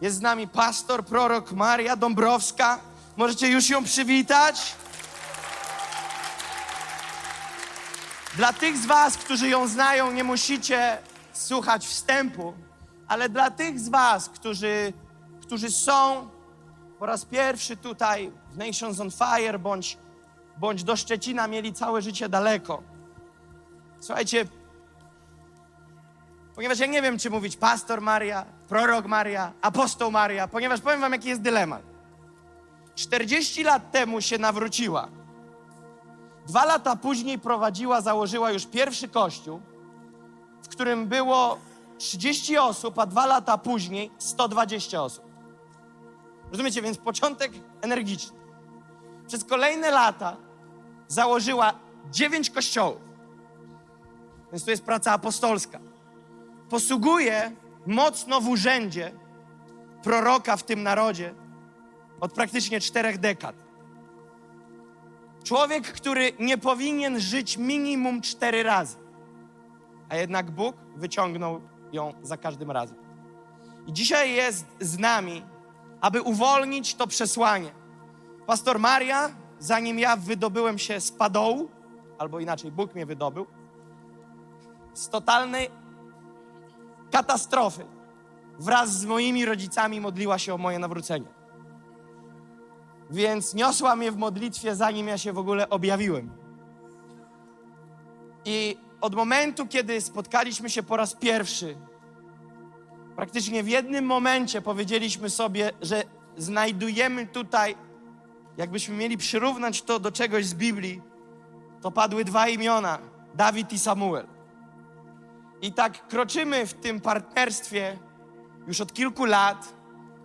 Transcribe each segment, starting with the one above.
Jest z nami pastor, prorok Maria Dąbrowska. Możecie już ją przywitać. Dla tych z Was, którzy ją znają, nie musicie słuchać wstępu, ale dla tych z Was, którzy, którzy są po raz pierwszy tutaj w Nations on Fire, bądź, bądź do Szczecina mieli całe życie daleko. Słuchajcie, ponieważ ja nie wiem, czy mówić pastor Maria, prorok Maria, apostoł Maria, ponieważ powiem wam, jaki jest dylemat. 40 lat temu się nawróciła. Dwa lata później prowadziła, założyła już pierwszy kościół, w którym było 30 osób, a dwa lata później 120 osób. Rozumiecie? Więc początek energiczny. Przez kolejne lata założyła 9 kościołów. Więc to jest praca apostolska. Posługuje mocno w urzędzie proroka w tym narodzie od praktycznie czterech dekad. Człowiek, który nie powinien żyć minimum cztery razy, a jednak Bóg wyciągnął ją za każdym razem. I dzisiaj jest z nami, aby uwolnić to przesłanie. Pastor Maria, zanim ja wydobyłem się z padołu, albo inaczej Bóg mnie wydobył, z totalnej katastrofy, wraz z moimi rodzicami modliła się o moje nawrócenie. Więc niosła mnie w modlitwie, zanim ja się w ogóle objawiłem. I od momentu, kiedy spotkaliśmy się po raz pierwszy, praktycznie w jednym momencie powiedzieliśmy sobie, że znajdujemy tutaj, jakbyśmy mieli przyrównać to do czegoś z Biblii, to padły dwa imiona: Dawid i Samuel. I tak kroczymy w tym partnerstwie już od kilku lat,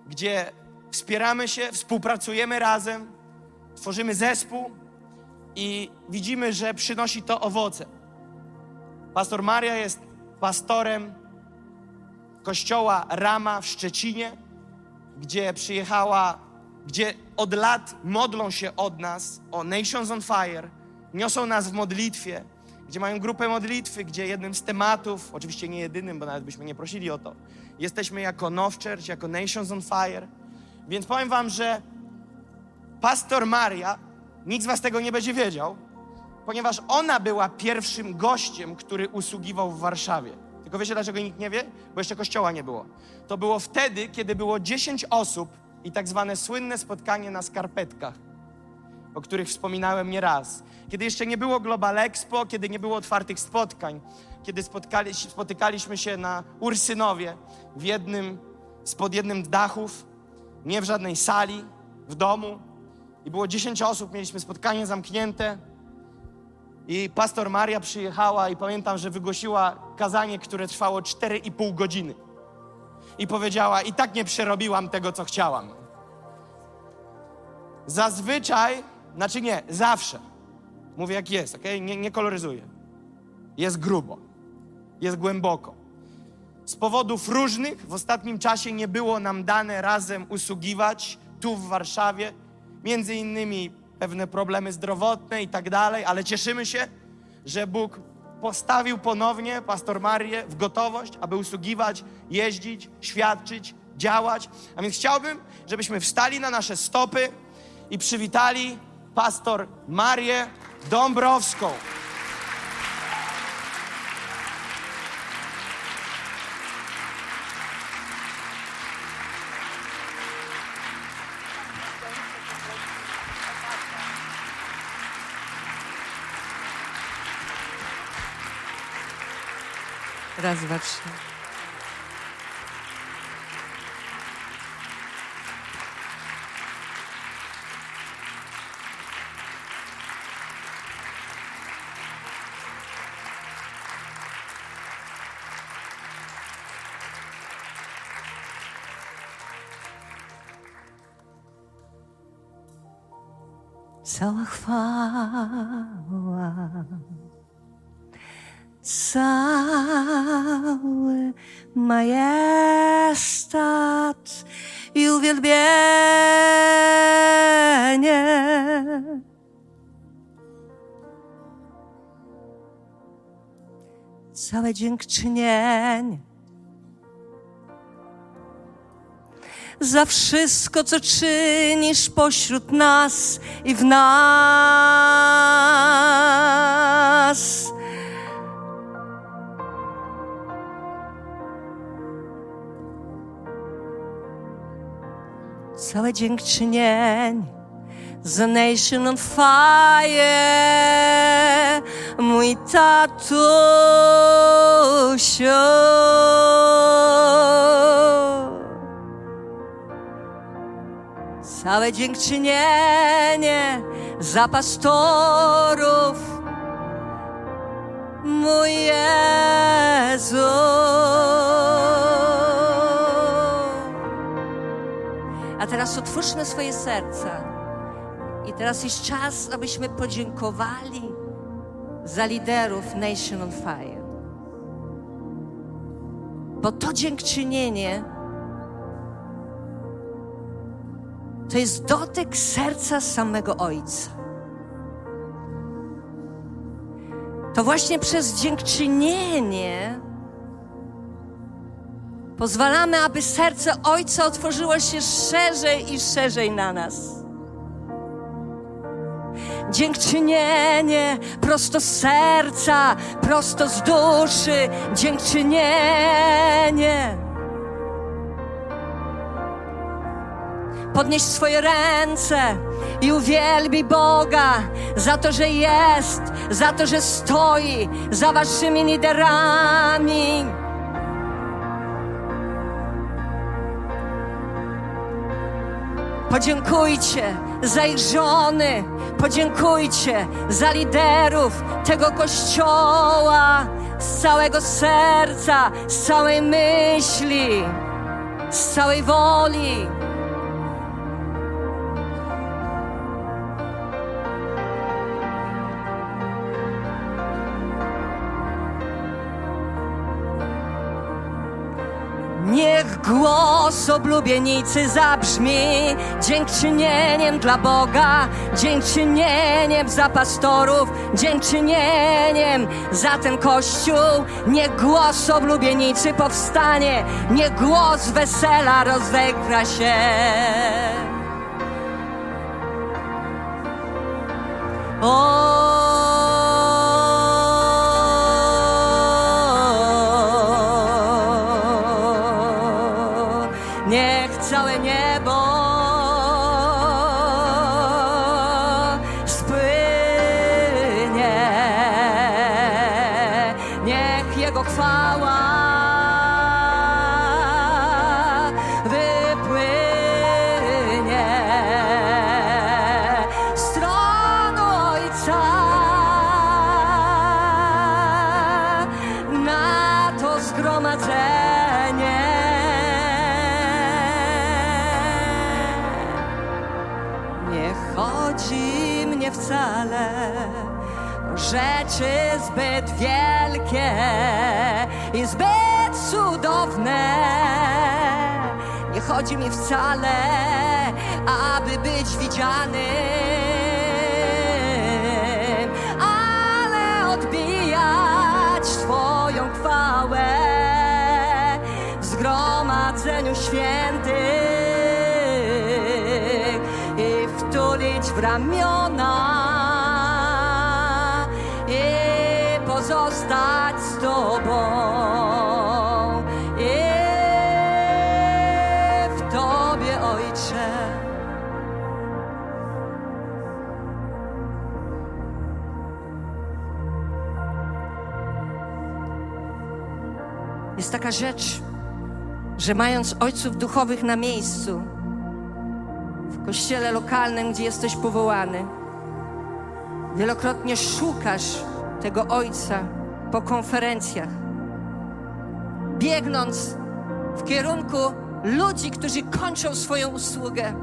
gdzie wspieramy się, współpracujemy razem, tworzymy zespół i widzimy, że przynosi to owoce. Pastor Maria jest pastorem kościoła Rama w Szczecinie, gdzie przyjechała, gdzie od lat modlą się od nas o Nations on Fire, niosą nas w modlitwie, gdzie mają grupę modlitwy, gdzie jednym z tematów, oczywiście nie jedynym, bo nawet byśmy nie prosili o to, jesteśmy jako Now Church, jako Nations on Fire. Więc powiem wam, że pastor Maria, nikt z was tego nie będzie wiedział, ponieważ ona była pierwszym gościem, który usługiwał w Warszawie. Tylko wiecie, dlaczego nikt nie wie? Bo jeszcze kościoła nie było. To było wtedy, kiedy było 10 osób i tak zwane słynne spotkanie na skarpetkach, o których wspominałem nieraz. Kiedy jeszcze nie było Global Expo, kiedy nie było otwartych spotkań, kiedy spotkali, spotykaliśmy się na Ursynowie w jednym, spod jednym dachów, nie w żadnej sali, w domu. I było 10 osób, mieliśmy spotkanie zamknięte. I pastor Maria przyjechała i pamiętam, że wygłosiła kazanie, które trwało 4,5 godziny. I powiedziała: I tak nie przerobiłam tego, co chciałam. Zazwyczaj, znaczy nie, zawsze. Mówię jak jest, ok? Nie, nie koloryzuję. Jest grubo, jest głęboko. Z powodów różnych w ostatnim czasie nie było nam dane razem usługiwać tu w Warszawie. Między innymi pewne problemy zdrowotne i tak dalej, ale cieszymy się, że Bóg postawił ponownie pastor Marię w gotowość, aby usługiwać, jeździć, świadczyć, działać. A więc chciałbym, żebyśmy wstali na nasze stopy i przywitali pastor Marię Dąbrowską. Raz, dwa, trzy. Cała chwała cały majestat i uwielbienie. Całe dziękczynienie za wszystko, co czynisz pośród nas i w nas. Całe dziękczynienie The Nation on Fire, mój tatusiu. Całe dziękczynienie za pastorów, mój Jezu. A teraz otwórzmy swoje serca. I teraz jest czas, abyśmy podziękowali za liderów Nation on Fire. Bo to dziękczynienie to jest dotyk serca samego Ojca. To właśnie przez dziękczynienie pozwalamy, aby serce Ojca otworzyło się szerzej i szerzej na nas dziękczynienie prosto z serca, prosto z duszy, dziękczynienie. Podnieś swoje ręce i uwielbi Boga za to, że jest, za to, że stoi za waszymi liderami. Podziękujcie za ich żony, podziękujcie za liderów tego kościoła z całego serca, z całej myśli, z całej woli. Głos oblubienicy zabrzmi dziękczynieniem dla Boga, dziękczynieniem za pastorów, dziękczynieniem za ten kościół. Niech głos oblubienicy powstanie, niech głos wesela rozegra się. O, Nie chodzi mi wcale, aby być widzianym, ale odbijać Twoją chwałę w zgromadzeniu świętych i wtulić w ramiona rzecz, że mając ojców duchowych na miejscu, w kościele lokalnym, gdzie jesteś powołany, wielokrotnie szukasz tego ojca po konferencjach, biegnąc w kierunku ludzi, którzy kończą swoją usługę.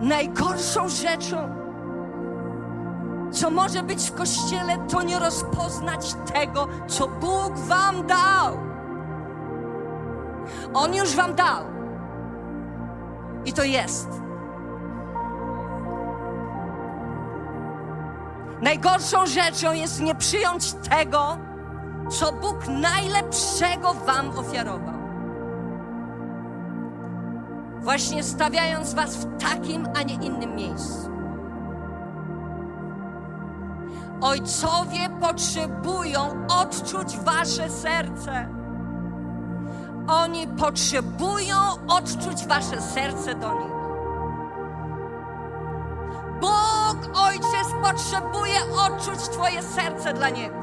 Najgorszą rzeczą, co może być w kościele, to nie rozpoznać tego, co Bóg Wam dał. On już Wam dał. I to jest. Najgorszą rzeczą jest nie przyjąć tego, co Bóg najlepszego Wam ofiarował. właśnie stawiając Was w takim, a nie innym miejscu. Ojcowie potrzebują odczuć Wasze serce. Oni potrzebują odczuć Wasze serce do nich. Bóg Ojciec potrzebuje odczuć Twoje serce dla Niego.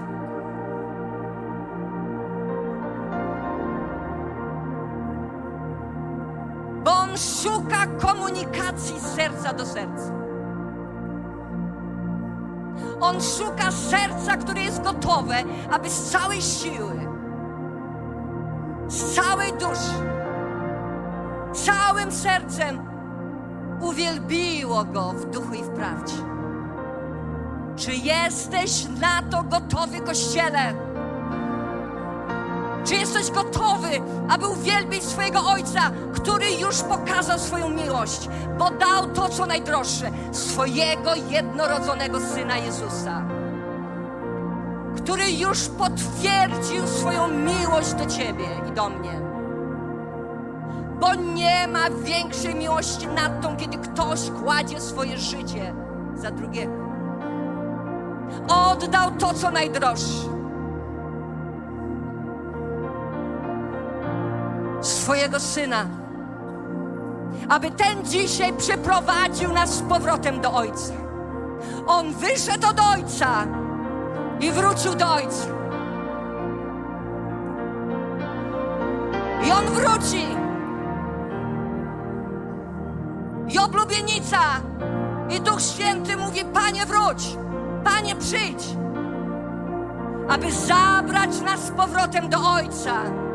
Bo On szuka komunikacji serca do serca. On szuka serca, które jest gotowe, aby z całej siły, z całej duszy, całym sercem uwielbiło Go w duchu i w prawdzie. Czy jesteś na to gotowy, Kościele? Czy jesteś gotowy, aby uwielbić swojego Ojca, który już pokazał swoją miłość, bo dał to, co najdroższe, swojego jednorodzonego Syna Jezusa, który już potwierdził swoją miłość do Ciebie i do mnie. Bo nie ma większej miłości nad tą, kiedy ktoś kładzie swoje życie za drugiego. Oddał to, co najdroższe. Swojego syna, aby ten dzisiaj przyprowadził nas z powrotem do Ojca. On wyszedł od Ojca i wrócił do Ojca. I on wróci. I oblubienica, i Duch Święty mówi: Panie, wróć, Panie, przyjdź, aby zabrać nas z powrotem do Ojca.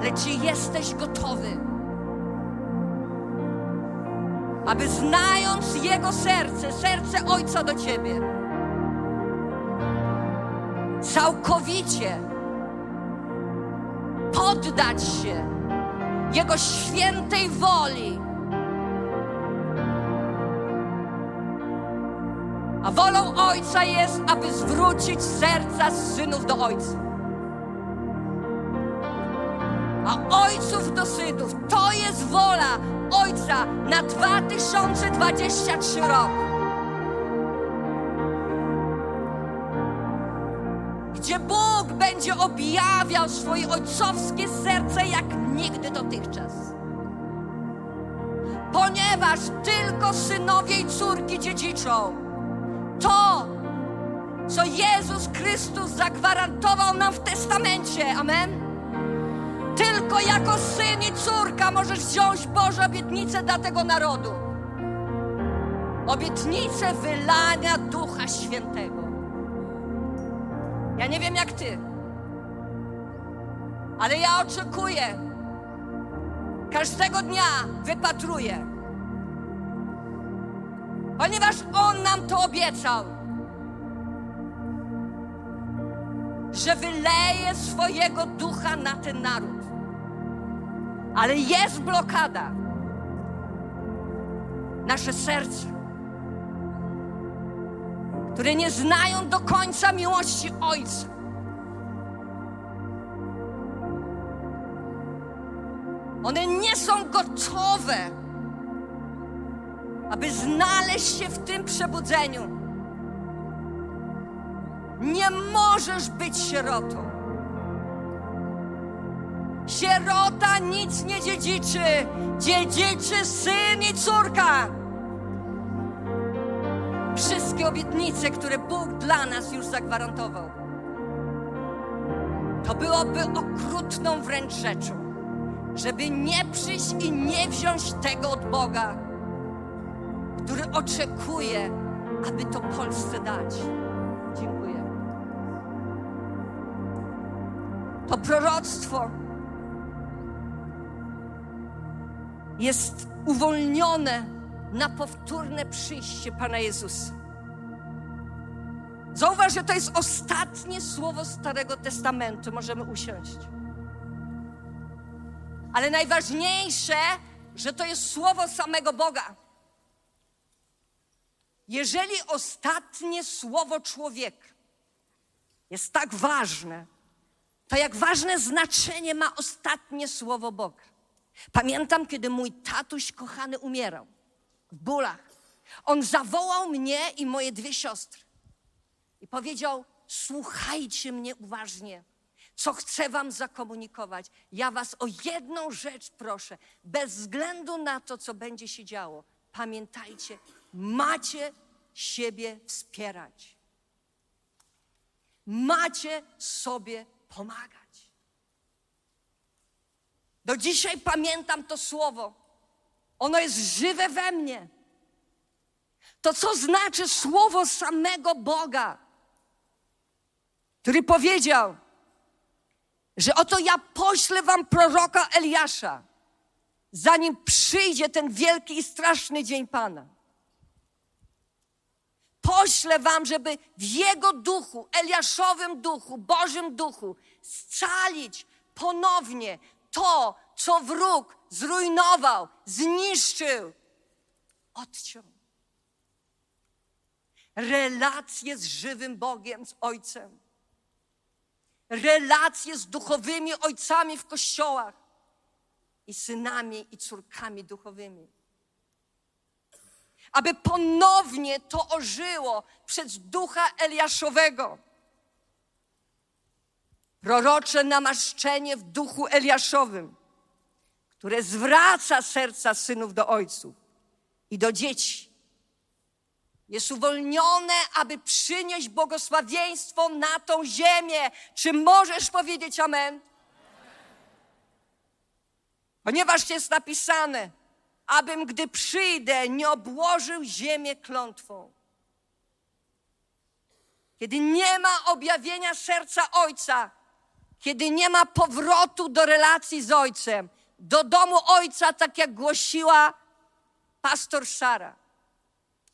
Ale czy jesteś gotowy, aby znając Jego serce, serce Ojca do Ciebie, całkowicie poddać się Jego świętej woli, a wolą Ojca jest, aby zwrócić serca synów do Ojca. A ojców do synów. To jest wola Ojca na 2023 rok. Gdzie Bóg będzie objawiał swoje ojcowskie serce jak nigdy dotychczas. Ponieważ tylko synowie i córki dziedziczą to, co Jezus Chrystus zagwarantował nam w testamencie. Amen. Tylko jako syn i córka możesz wziąć Boże obietnicę dla tego narodu. Obietnicę wylania Ducha Świętego. Ja nie wiem jak ty, ale ja oczekuję. Każdego dnia wypatruję. Ponieważ On nam to obiecał. że wyleje swojego ducha na ten naród. Ale jest blokada. Nasze serca, które nie znają do końca miłości Ojca. One nie są gotowe, aby znaleźć się w tym przebudzeniu. Nie możesz być sierotą. Sierota nic nie dziedziczy, dziedziczy syn i córka. Wszystkie obietnice, które Bóg dla nas już zagwarantował, to byłoby okrutną wręcz rzeczą, żeby nie przyjść i nie wziąć tego od Boga, który oczekuje, aby to Polsce dać. Dziękuję. To proroctwo jest uwolnione na powtórne przyjście Pana Jezusa. Zauważ, że to jest ostatnie słowo Starego Testamentu. Możemy usiąść. Ale najważniejsze, że to jest słowo samego Boga. Jeżeli ostatnie słowo człowieka jest tak ważne, to jak ważne znaczenie ma ostatnie słowo Boga. Pamiętam, kiedy mój tatuś kochany umierał w bólach. On zawołał mnie i moje dwie siostry i powiedział: Słuchajcie mnie uważnie, co chcę Wam zakomunikować. Ja Was o jedną rzecz proszę, bez względu na to, co będzie się działo. Pamiętajcie, macie siebie wspierać. Macie sobie pomagać. Do dzisiaj pamiętam to słowo. Ono jest żywe we mnie. To co znaczy słowo samego Boga, który powiedział, że oto ja poślę wam proroka Eliasza, zanim przyjdzie ten wielki i straszny dzień Pana. Poślę wam, żeby w jego duchu, Eliaszowym duchu, Bożym duchu, scalić ponownie to, co wróg zrujnował, zniszczył, odciął. Relacje z żywym Bogiem, z Ojcem. Relacje z duchowymi ojcami w kościołach i synami i córkami duchowymi. Aby ponownie to ożyło przez ducha Eliaszowego prorocze namaszczenie w duchu Eliaszowym, które zwraca serca synów do ojców i do dzieci. Jest uwolnione, aby przynieść błogosławieństwo na tą ziemię. Czy możesz powiedzieć amen? Ponieważ jest napisane, abym, gdy przyjdę, nie obłożył ziemię klątwą. Kiedy nie ma objawienia serca Ojca, kiedy nie ma powrotu do relacji z Ojcem, do domu Ojca, tak jak głosiła pastor Sara.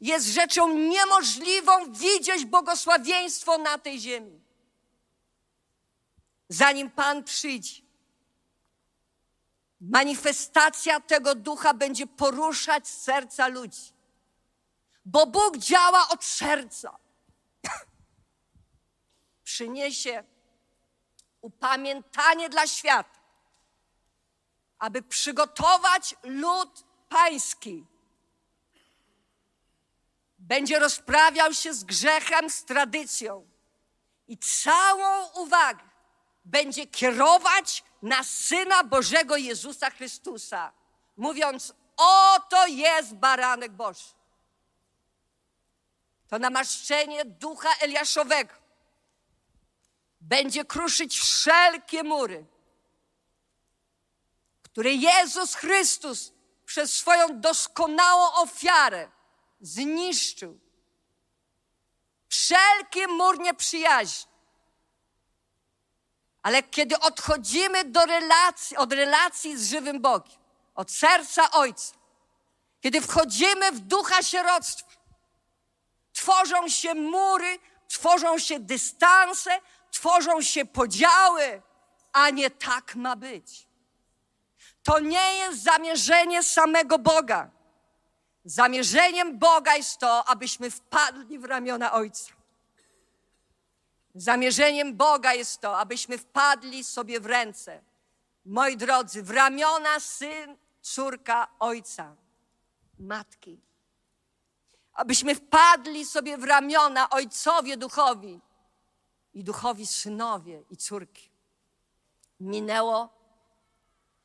Jest rzeczą niemożliwą widzieć błogosławieństwo na tej ziemi. Zanim Pan przyjdzie, manifestacja tego ducha będzie poruszać serca ludzi. Bo Bóg działa od serca. Przyniesie upamiętanie dla świata, aby przygotować lud pański. Będzie rozprawiał się z grzechem, z tradycją i całą uwagę będzie kierować na Syna Bożego Jezusa Chrystusa, mówiąc: Oto jest baranek Boży. To namaszczenie ducha Eliaszowego będzie kruszyć wszelkie mury, które Jezus Chrystus przez swoją doskonałą ofiarę zniszczył. Wszelki mur nieprzyjaźni. Ale kiedy odchodzimy do relacji, od relacji z żywym Bogiem, od serca Ojca, kiedy wchodzimy w ducha sieroctwa, tworzą się mury, tworzą się dystanse, tworzą się podziały, a nie tak ma być. To nie jest zamierzenie samego Boga. Zamierzeniem Boga jest to, abyśmy wpadli w ramiona Ojca. Zamierzeniem Boga jest to, abyśmy wpadli sobie w ręce, moi drodzy, w ramiona syn, córka, ojca, matki. Abyśmy wpadli sobie w ramiona ojcowie duchowi, i duchowi synowie i córki. Minęło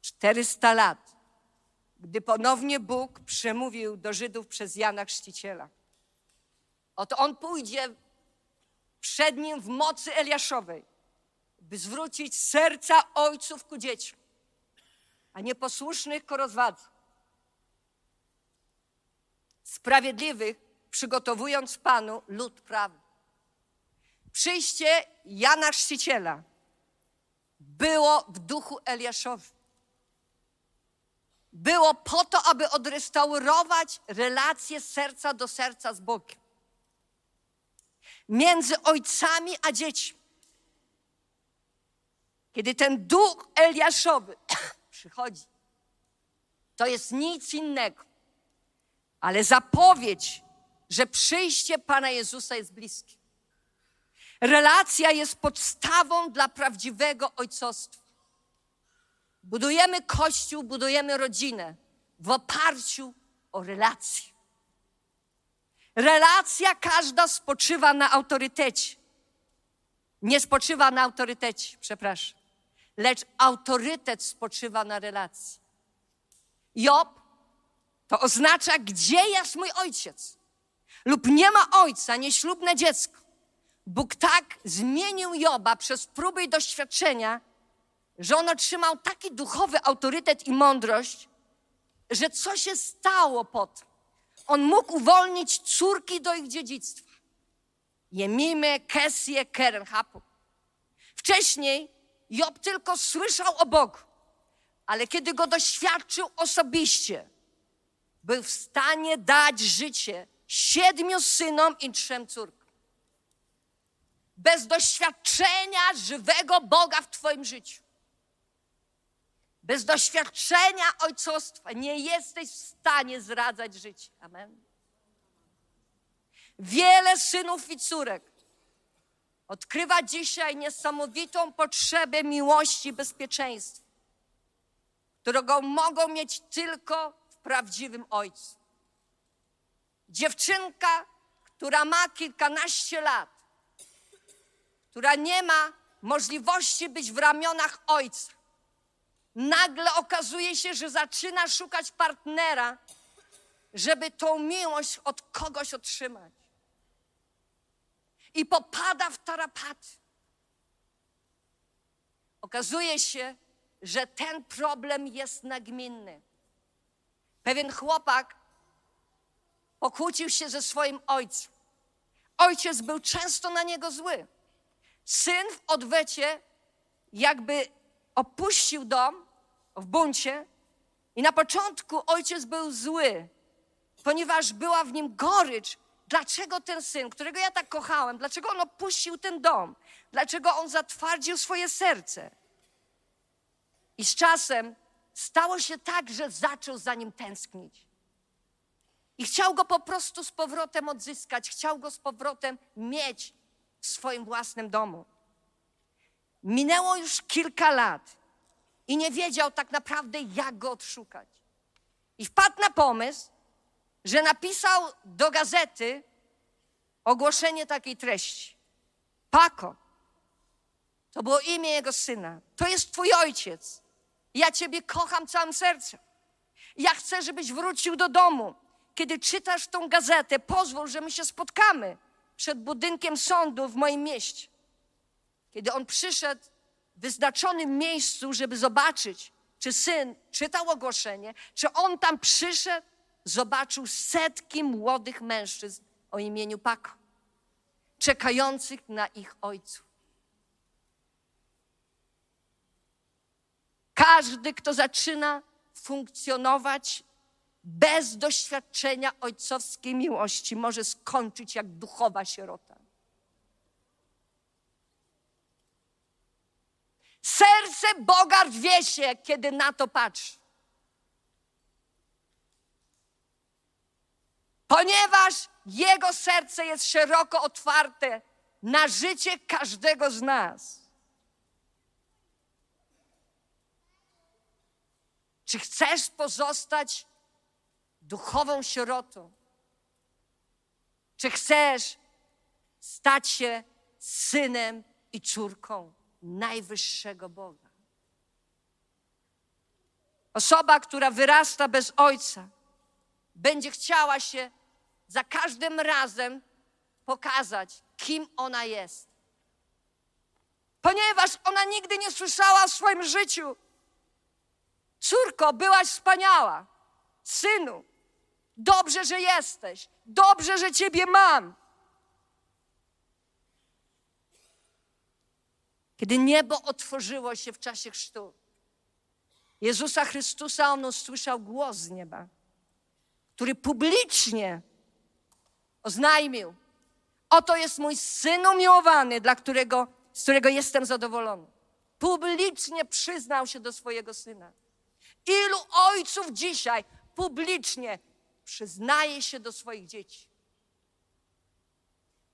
400 lat, gdy ponownie Bóg przemówił do Żydów przez Jana Chrzciciela. Oto on pójdzie przed nim w mocy Eliaszowej, by zwrócić serca ojców ku dzieciom, a nieposłusznych ku rozwadze. Sprawiedliwych przygotowując Panu lud prawy. Przyjście Jana Chrzciciela było w duchu Eliaszowym. Było po to, aby odrestaurować relacje serca do serca z Bogiem. Między ojcami a dziećmi. Kiedy ten duch Eliaszowy przychodzi, to jest nic innego, ale zapowiedź, że przyjście Pana Jezusa jest bliskie. Relacja jest podstawą dla prawdziwego ojcostwa. Budujemy kościół, budujemy rodzinę w oparciu o relacje. Relacja każda spoczywa na autorytecie. Nie spoczywa na autorytecie, przepraszam, lecz autorytet spoczywa na relacji. Job to oznacza, gdzie jest mój ojciec? Lub nie ma ojca, nieślubne dziecko. Bóg tak zmienił Joba przez próby i doświadczenia, że on otrzymał taki duchowy autorytet i mądrość, że co się stało potem? On mógł uwolnić córki do ich dziedzictwa. Jemimy, Kesję, Kerenhapu. Wcześniej Job tylko słyszał o Bogu, ale kiedy go doświadczył osobiście, był w stanie dać życie siedmiu synom i trzem córkom. Bez doświadczenia żywego Boga w Twoim życiu, bez doświadczenia ojcostwa nie jesteś w stanie zradzać życia. Amen. Wiele synów i córek odkrywa dzisiaj niesamowitą potrzebę miłości i bezpieczeństwa, którego mogą mieć tylko w prawdziwym ojcu. Dziewczynka, która ma kilkanaście lat, która nie ma możliwości być w ramionach ojca, nagle okazuje się, że zaczyna szukać partnera, żeby tą miłość od kogoś otrzymać. I popada w tarapaty. Okazuje się, że ten problem jest nagminny. Pewien chłopak pokłócił się ze swoim ojcem. Ojciec był często na niego zły. Syn w odwecie jakby opuścił dom w buncie i na początku ojciec był zły, ponieważ była w nim gorycz. Dlaczego ten syn, którego ja tak kochałem, dlaczego on opuścił ten dom? Dlaczego on zatwardził swoje serce? I z czasem stało się tak, że zaczął za nim tęsknić. I chciał go po prostu z powrotem odzyskać, chciał go z powrotem mieć w swoim własnym domu. Minęło już kilka lat i nie wiedział tak naprawdę, jak go odszukać. I wpadł na pomysł, że napisał do gazety ogłoszenie takiej treści. Pako, to było imię jego syna. To jest twój ojciec. Ja ciebie kocham całym sercem. Ja chcę, żebyś wrócił do domu. Kiedy czytasz tą gazetę, pozwól, że my się spotkamy przed budynkiem sądu w moim mieście. Kiedy on przyszedł w wyznaczonym miejscu, żeby zobaczyć, czy syn czytał ogłoszenie, czy on tam przyszedł, zobaczył setki młodych mężczyzn o imieniu Pako, czekających na ich ojców. Każdy, kto zaczyna funkcjonować bez doświadczenia ojcowskiej miłości, może skończyć jak duchowa sierota. Serce Boga rwie się, kiedy na to patrzy. Ponieważ Jego serce jest szeroko otwarte na życie każdego z nas. Czy chcesz pozostać duchową sierotą? Czy chcesz stać się synem i córką najwyższego Boga? Osoba, która wyrasta bez ojca, będzie chciała się za każdym razem pokazać, kim ona jest. Ponieważ ona nigdy nie słyszała w swoim życiu, córko, byłaś wspaniała, synu, dobrze, że jesteś, dobrze, że Ciebie mam. Kiedy niebo otworzyło się w czasie chrztu, Jezusa Chrystusa, on usłyszał głos z nieba, który publicznie oznajmił: Oto jest mój syn umiłowany, dla którego, z którego jestem zadowolony. Publicznie przyznał się do swojego syna. Ilu ojców dzisiaj publicznie przyznaje się do swoich dzieci?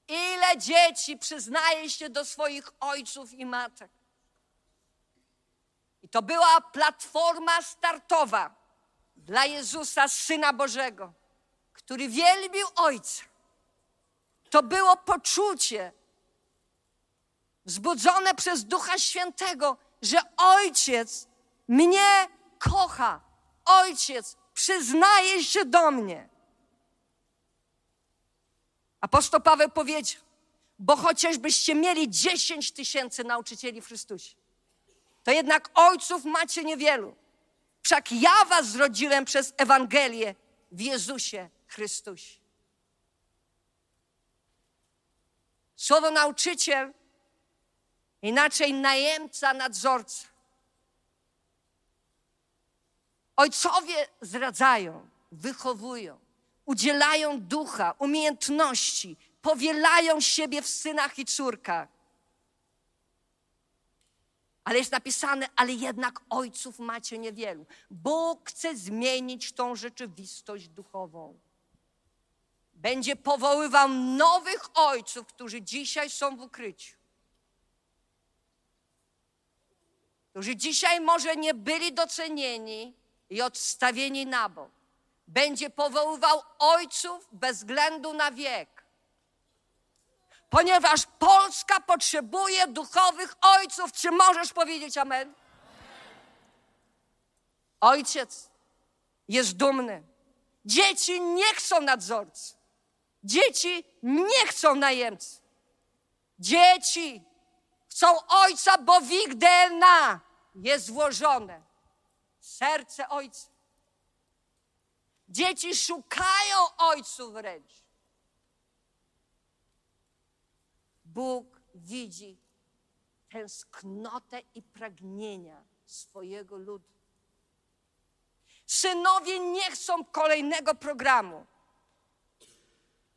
Ile dzieci przyznaje się do swoich ojców i matek? I to była platforma startowa dla Jezusa, Syna Bożego, który wielbił Ojca. To było poczucie wzbudzone przez Ducha Świętego, że Ojciec mnie kocha. Ojciec przyznaje się do mnie. Apostoł Paweł powiedział, bo chociażbyście mieli 10 tysięcy nauczycieli w Chrystusie, to jednak ojców macie niewielu. Wszak ja was zrodziłem przez Ewangelię w Jezusie Chrystusie. Słowo nauczyciel, inaczej najemca, nadzorca. Ojcowie zdradzają, wychowują, udzielają ducha, umiejętności, powielają siebie w synach i córkach. Ale jest napisane, ale jednak ojców macie niewielu. Bóg chce zmienić tą rzeczywistość duchową. Będzie powoływał nowych ojców, którzy dzisiaj są w ukryciu. Którzy dzisiaj może nie byli docenieni i odstawieni na bok. Będzie powoływał ojców bez względu na wiek ponieważ Polska potrzebuje duchowych ojców. Czy możesz powiedzieć amen? Ojciec jest dumny. Dzieci nie chcą nadzorcy. Dzieci nie chcą najemcy. Dzieci chcą ojca, bo w ich DNA jest włożone serce ojca. Dzieci szukają ojców wręcz. Bóg widzi tęsknotę i pragnienia swojego ludu. Synowie nie chcą kolejnego programu,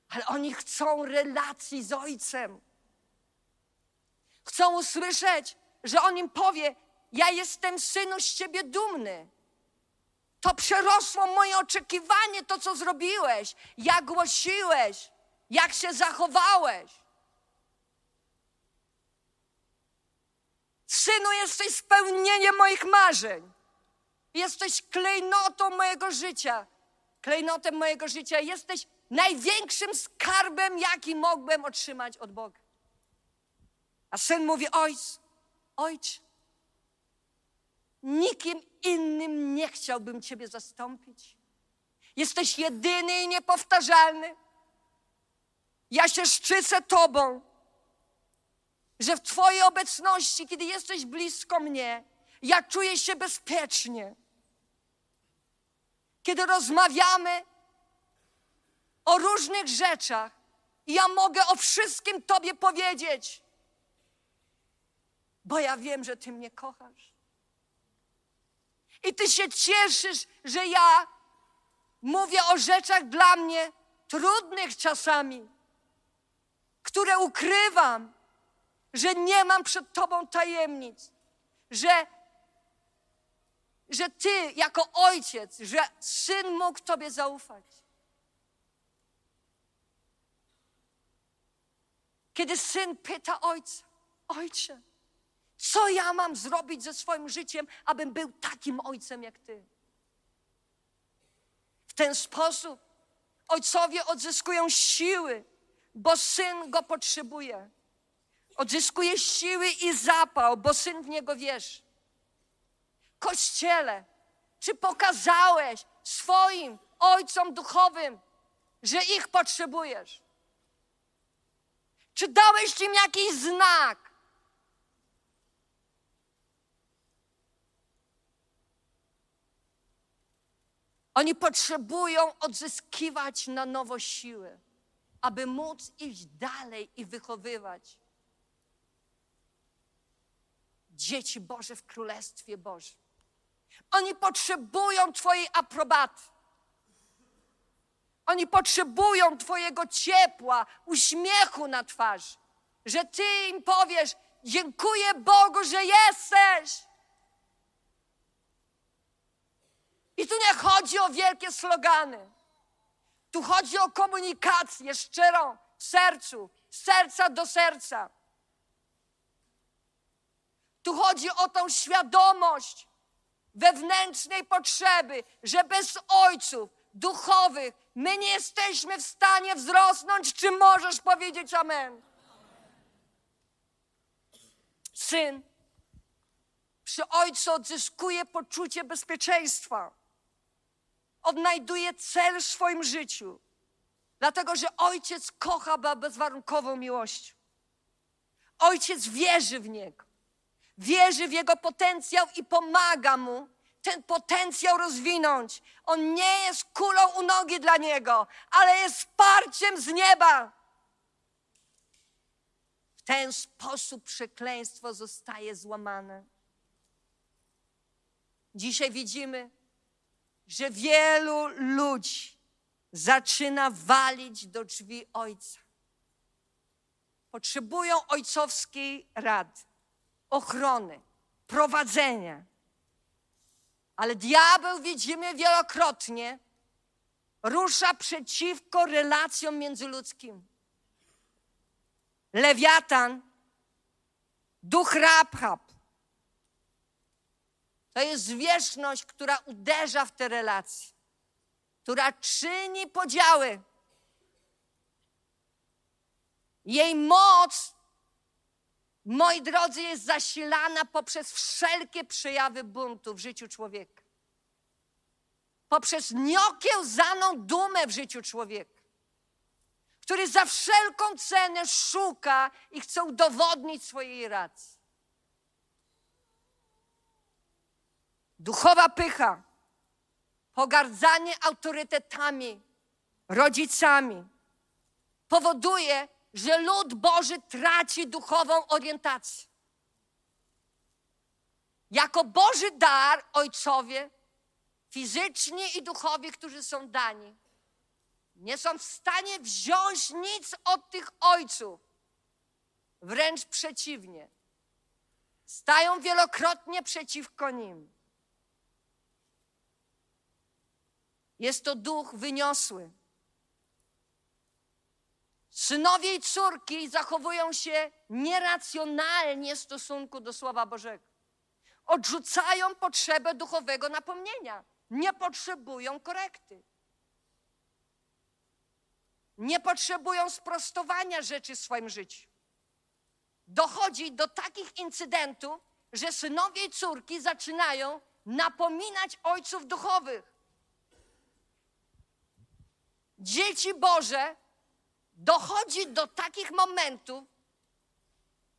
ale oni chcą relacji z ojcem. Chcą usłyszeć, że on im powie: Ja jestem synu z ciebie dumny. To przerosło moje oczekiwanie, to co zrobiłeś, jak głosiłeś, jak się zachowałeś. Synu, jesteś spełnieniem moich marzeń. Jesteś klejnotą mojego życia. Klejnotem mojego życia. Jesteś największym skarbem, jaki mogłem otrzymać od Boga. A syn mówi: Ojc, ojcze, nikim innym nie chciałbym Ciebie zastąpić. Jesteś jedyny i niepowtarzalny. Ja się szczycę Tobą że w Twojej obecności, kiedy jesteś blisko mnie, ja czuję się bezpiecznie. Kiedy rozmawiamy o różnych rzeczach, ja mogę o wszystkim Tobie powiedzieć, bo ja wiem, że Ty mnie kochasz. I Ty się cieszysz, że ja mówię o rzeczach dla mnie trudnych czasami, które ukrywam, że nie mam przed Tobą tajemnic, że, że Ty jako ojciec, że syn mógł Tobie zaufać. Kiedy syn pyta ojca, ojcze, co ja mam zrobić ze swoim życiem, abym był takim ojcem jak Ty? W ten sposób ojcowie odzyskują siły, bo syn go potrzebuje. Odzyskuje siły i zapał, bo syn w niego wierzy. Kościele, czy pokazałeś swoim ojcom duchowym, że ich potrzebujesz? Czy dałeś im jakiś znak? Oni potrzebują odzyskiwać na nowo siły, aby móc iść dalej i wychowywać dzieci Boże w Królestwie Bożym. Oni potrzebują Twojej aprobaty. Oni potrzebują Twojego ciepła, uśmiechu na twarzy, że Ty im powiesz: Dziękuję Bogu, że jesteś. I tu nie chodzi o wielkie slogany. Tu chodzi o komunikację szczerą w sercu, z serca do serca. Tu chodzi o tą świadomość wewnętrznej potrzeby, że bez ojców duchowych my nie jesteśmy w stanie wzrosnąć. Czy możesz powiedzieć amen? Syn przy ojcu odzyskuje poczucie bezpieczeństwa. Odnajduje cel w swoim życiu. Dlatego, że ojciec kocha bezwarunkową miłością. Ojciec wierzy w niego. Wierzy w jego potencjał i pomaga mu ten potencjał rozwinąć. On nie jest kulą u nogi dla niego, ale jest wsparciem z nieba. W ten sposób przekleństwo zostaje złamane. Dzisiaj widzimy, że wielu ludzi zaczyna walić do drzwi Ojca. Potrzebują ojcowskiej rady, ochrony, prowadzenia. Ale diabeł, widzimy wielokrotnie, rusza przeciwko relacjom międzyludzkim. Lewiatan, duch Rabhab, to jest zwierzchność, która uderza w te relacje, która czyni podziały. Jej moc, moi drodzy, jest zasilana poprzez wszelkie przejawy buntu w życiu człowieka. Poprzez nieokiełzaną dumę w życiu człowieka, który za wszelką cenę szuka i chce udowodnić swojej racji. Duchowa pycha, pogardzanie autorytetami, rodzicami powoduje, że lud Boży traci duchową orientację. Jako Boży dar ojcowie, fizyczni i duchowi, którzy są dani, nie są w stanie wziąć nic od tych ojców. Wręcz przeciwnie. Stają wielokrotnie przeciwko nim. Jest to duch wyniosły. Synowie i córki zachowują się nieracjonalnie w stosunku do Słowa Bożego. Odrzucają potrzebę duchowego napomnienia. Nie potrzebują korekty. Nie potrzebują sprostowania rzeczy w swoim życiu. Dochodzi do takich incydentów, że synowie i córki zaczynają napominać ojców duchowych dzieci Boże dochodzi do takich momentów,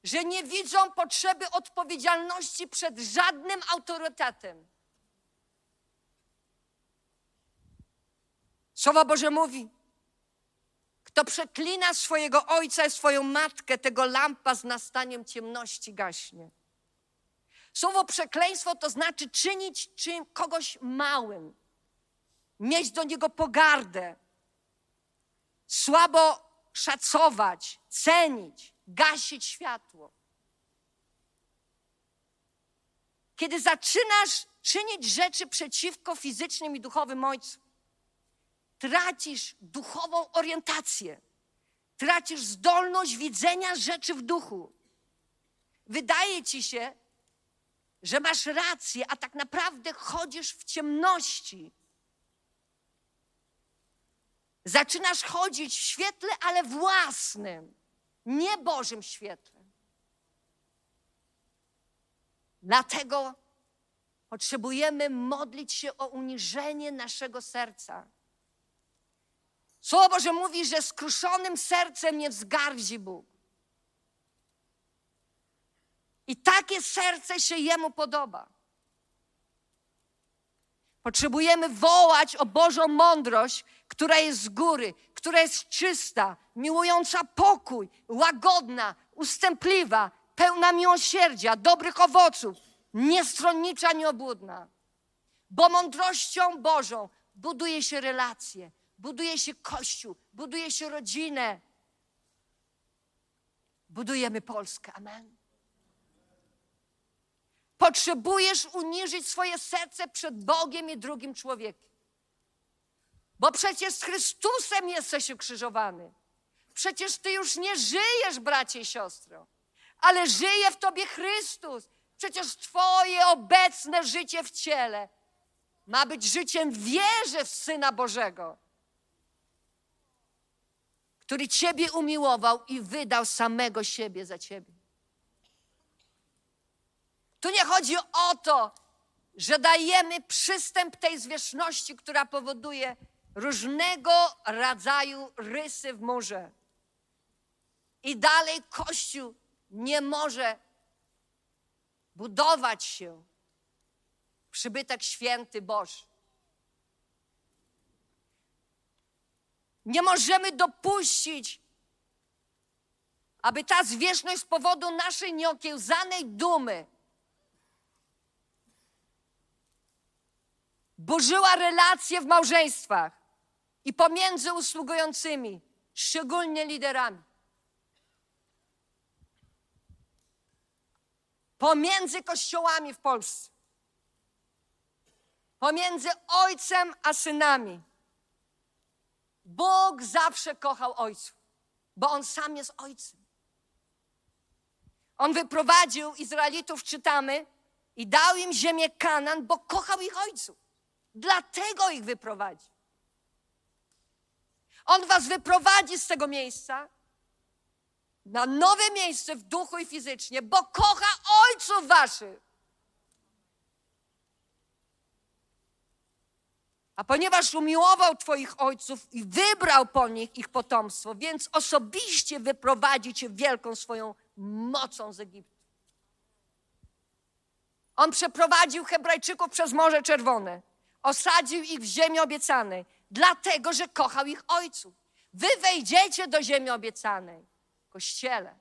że nie widzą potrzeby odpowiedzialności przed żadnym autorytetem. Słowo Boże mówi: Kto przeklina swojego ojca i swoją matkę, tego lampa z nastaniem ciemności gaśnie. Słowo przekleństwo to znaczy czynić czym kogoś małym, mieć do niego pogardę słabo szacować, cenić, gasić światło. Kiedy zaczynasz czynić rzeczy przeciwko fizycznym i duchowym ojcu, tracisz duchową orientację, tracisz zdolność widzenia rzeczy w duchu. Wydaje ci się, że masz rację, a tak naprawdę chodzisz w ciemności Zaczynasz chodzić w świetle, ale własnym, nie Bożym świetle. Dlatego potrzebujemy modlić się o uniżenie naszego serca. Słowo Boże mówi, że skruszonym sercem nie wzgardzi Bóg. I takie serce się Jemu podoba. Potrzebujemy wołać o Bożą mądrość, która jest z góry, która jest czysta, miłująca pokój, łagodna, ustępliwa, pełna miłosierdzia, dobrych owoców, niestronnicza, nieobłudna. Bo mądrością Bożą buduje się relacje, buduje się kościół, buduje się rodzinę. Budujemy Polskę. Amen. Potrzebujesz uniżyć swoje serce przed Bogiem i drugim człowiekiem. Bo przecież z Chrystusem jesteś ukrzyżowany. Przecież ty już nie żyjesz, bracie i siostro, ale żyje w tobie Chrystus. Przecież Twoje obecne życie w ciele ma być życiem wierze w Syna Bożego, który Ciebie umiłował i wydał samego siebie za Ciebie. Tu nie chodzi o to, że dajemy przystęp tej zwierzchności, która powoduje różnego rodzaju rysy w murze. I dalej Kościół nie może budować się przybytek święty Boży. Nie możemy dopuścić, aby ta zwierzchność z powodu naszej nieokiełzanej dumy burzyła relacje w małżeństwach i pomiędzy usługującymi, szczególnie liderami. Pomiędzy kościołami w Polsce. Pomiędzy ojcem a synami. Bóg zawsze kochał ojców, bo on sam jest ojcem. On wyprowadził Izraelitów, czytamy, i dał im ziemię Kanan, bo kochał ich ojców. Dlatego ich wyprowadzi. On was wyprowadzi z tego miejsca na nowe miejsce w duchu i fizycznie, bo kocha ojców waszych. A ponieważ umiłował Twoich ojców i wybrał po nich ich potomstwo, więc osobiście wyprowadzi Cię wielką swoją mocą z Egiptu. On przeprowadził Hebrajczyków przez Morze Czerwone, osadził ich w ziemi obiecanej, dlatego że kochał ich ojców. Wy wejdziecie do ziemi obiecanej, kościele.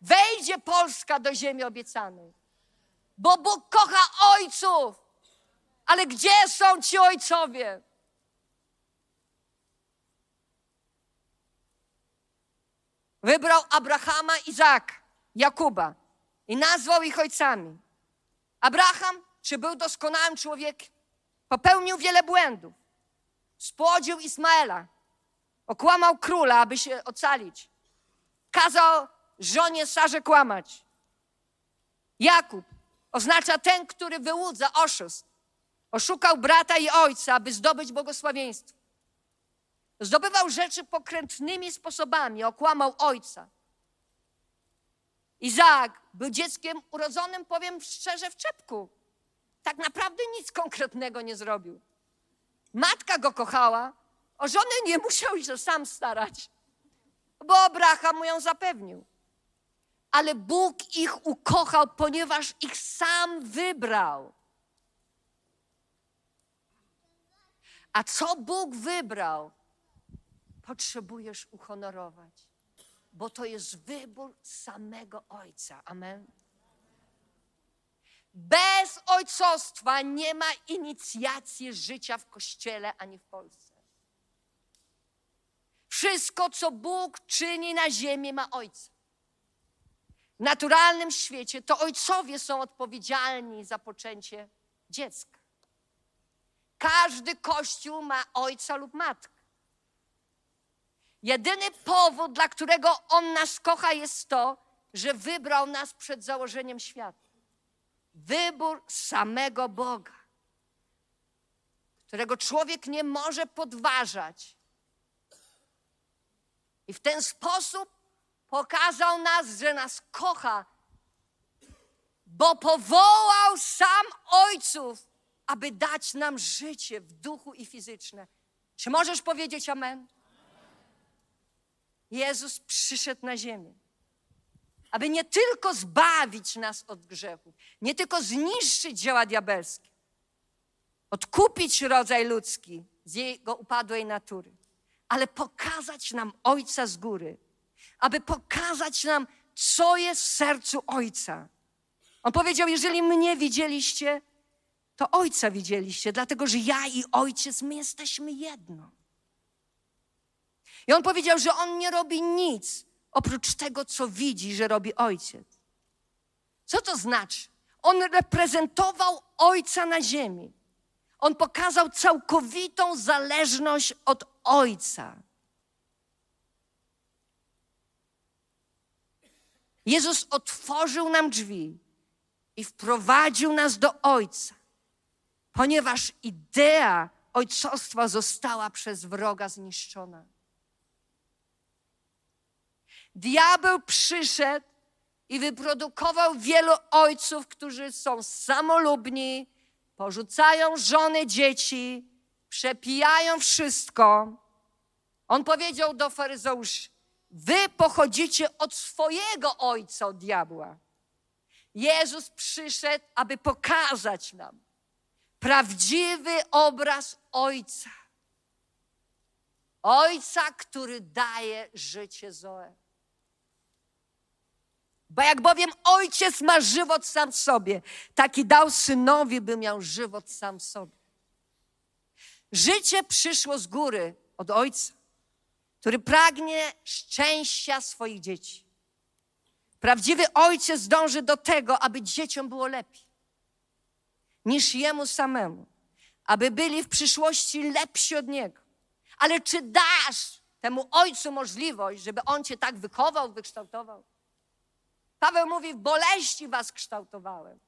Wejdzie Polska do ziemi obiecanej, bo Bóg kocha ojców. Ale gdzie są ci ojcowie? Wybrał Abrahama, Izaaka, Jakuba i nazwał ich ojcami. Abraham, czy był doskonałym człowiekiem? Popełnił wiele błędów. Spłodził Ismaela. Okłamał króla, aby się ocalić. Kazał żonie Sarze kłamać. Jakub oznacza ten, który wyłudza, oszust. Oszukał brata i ojca, aby zdobyć błogosławieństwo. Zdobywał rzeczy pokrętnymi sposobami, okłamał ojca. Izaak był dzieckiem urodzonym, powiem szczerze, w czepku. Tak naprawdę nic konkretnego nie zrobił. Matka go kochała, o żonę nie musiał się sam starać, bo Abraham mu ją zapewnił. Ale Bóg ich ukochał, ponieważ ich sam wybrał. A co Bóg wybrał, potrzebujesz uhonorować, bo to jest wybór samego Ojca. Amen. Bez ojcostwa nie ma inicjacji życia w kościele ani w Polsce. Wszystko, co Bóg czyni na ziemi, ma ojca. W naturalnym świecie to ojcowie są odpowiedzialni za poczęcie dziecka. Każdy kościół ma ojca lub matkę. Jedyny powód, dla którego on nas kocha, jest to, że wybrał nas przed założeniem świata. Wybór samego Boga, którego człowiek nie może podważać. I w ten sposób pokazał nas, że nas kocha, bo powołał sam ojców aby dać nam życie w duchu i fizyczne. Czy możesz powiedzieć amen? Jezus przyszedł na ziemię, aby nie tylko zbawić nas od grzechu, nie tylko zniszczyć dzieła diabelskie, odkupić rodzaj ludzki z jego upadłej natury, ale pokazać nam Ojca z góry, aby pokazać nam, co jest w sercu Ojca. On powiedział: Jeżeli mnie widzieliście, to Ojca widzieliście, dlatego że ja i Ojciec, my jesteśmy jedno. I on powiedział, że on nie robi nic oprócz tego, co widzi, że robi Ojciec. Co to znaczy? On reprezentował Ojca na ziemi. On pokazał całkowitą zależność od Ojca. Jezus otworzył nam drzwi i wprowadził nas do Ojca, ponieważ idea ojcostwa została przez wroga zniszczona. Diabeł przyszedł i wyprodukował wielu ojców, którzy są samolubni, porzucają żony, dzieci, przepijają wszystko. On powiedział do faryzeuszy: Wy pochodzicie od swojego ojca, od diabła. Jezus przyszedł, aby pokazać nam prawdziwy obraz Ojca. Ojca, który daje życie Zoe. Bo jak bowiem ojciec ma żywot sam w sobie, taki dał synowi, by miał żywot sam w sobie. Życie przyszło z góry od ojca, który pragnie szczęścia swoich dzieci. Prawdziwy ojciec dąży do tego, aby dzieciom było lepiej niż jemu samemu, aby byli w przyszłości lepsi od niego. Ale czy dasz temu ojcu możliwość, żeby on cię tak wychował, wykształtował? Paweł mówi: W boleści was kształtowałem,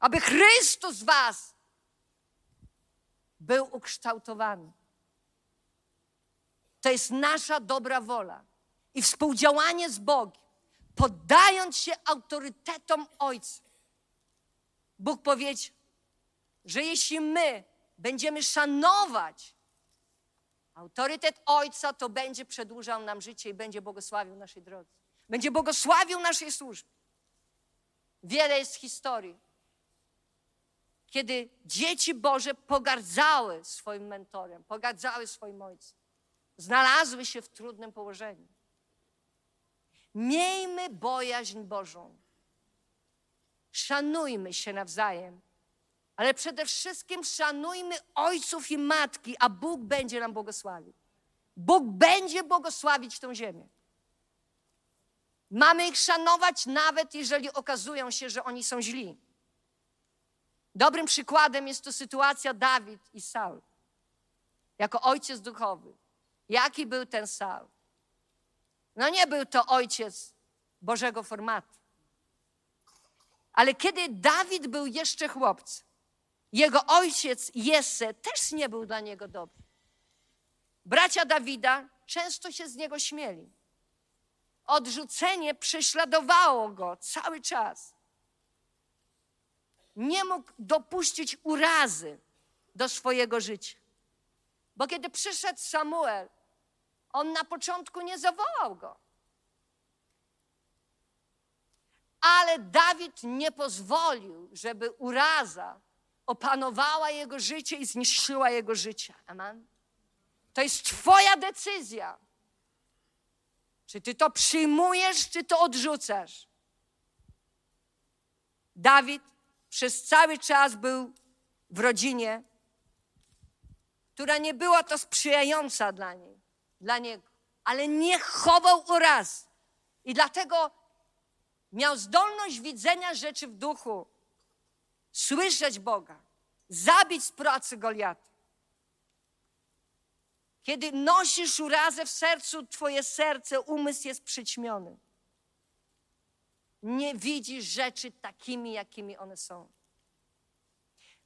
aby Chrystus was był ukształtowany. To jest nasza dobra wola i współdziałanie z Bogiem, poddając się autorytetom Ojca. Bóg powiedział, że jeśli my będziemy szanować autorytet Ojca, to będzie przedłużał nam życie i będzie błogosławił naszej drodze. Będzie błogosławił naszej służby. Wiele jest historii, kiedy dzieci Boże pogardzały swoim mentorem, pogardzały swoim ojcem. Znalazły się w trudnym położeniu. Miejmy bojaźń Bożą. Szanujmy się nawzajem, ale przede wszystkim szanujmy ojców i matki, a Bóg będzie nam błogosławił. Bóg będzie błogosławić tą ziemię. Mamy ich szanować, nawet jeżeli okazują się, że oni są źli. Dobrym przykładem jest to sytuacja Dawid i Saul. Jako ojciec duchowy. Jaki był ten Saul? No nie był to ojciec Bożego formatu. Ale kiedy Dawid był jeszcze chłopcem, jego ojciec Jesse też nie był dla niego dobry. Bracia Dawida często się z niego śmieli. Odrzucenie prześladowało go cały czas. Nie mógł dopuścić urazy do swojego życia. Bo kiedy przyszedł Samuel, on na początku nie zawołał go. Ale Dawid nie pozwolił, żeby uraza opanowała jego życie i zniszczyła jego życie. Amen. To jest Twoja decyzja. Czy Ty to przyjmujesz, czy to odrzucasz? Dawid przez cały czas był w rodzinie, która nie była to sprzyjająca dla, niej, dla niego, ale nie chował uraz. I dlatego miał zdolność widzenia rzeczy w duchu, słyszeć Boga, zabić z pracy Goliata. Kiedy nosisz urazę w sercu, twoje serce, umysł jest przyćmiony. Nie widzisz rzeczy takimi, jakimi one są.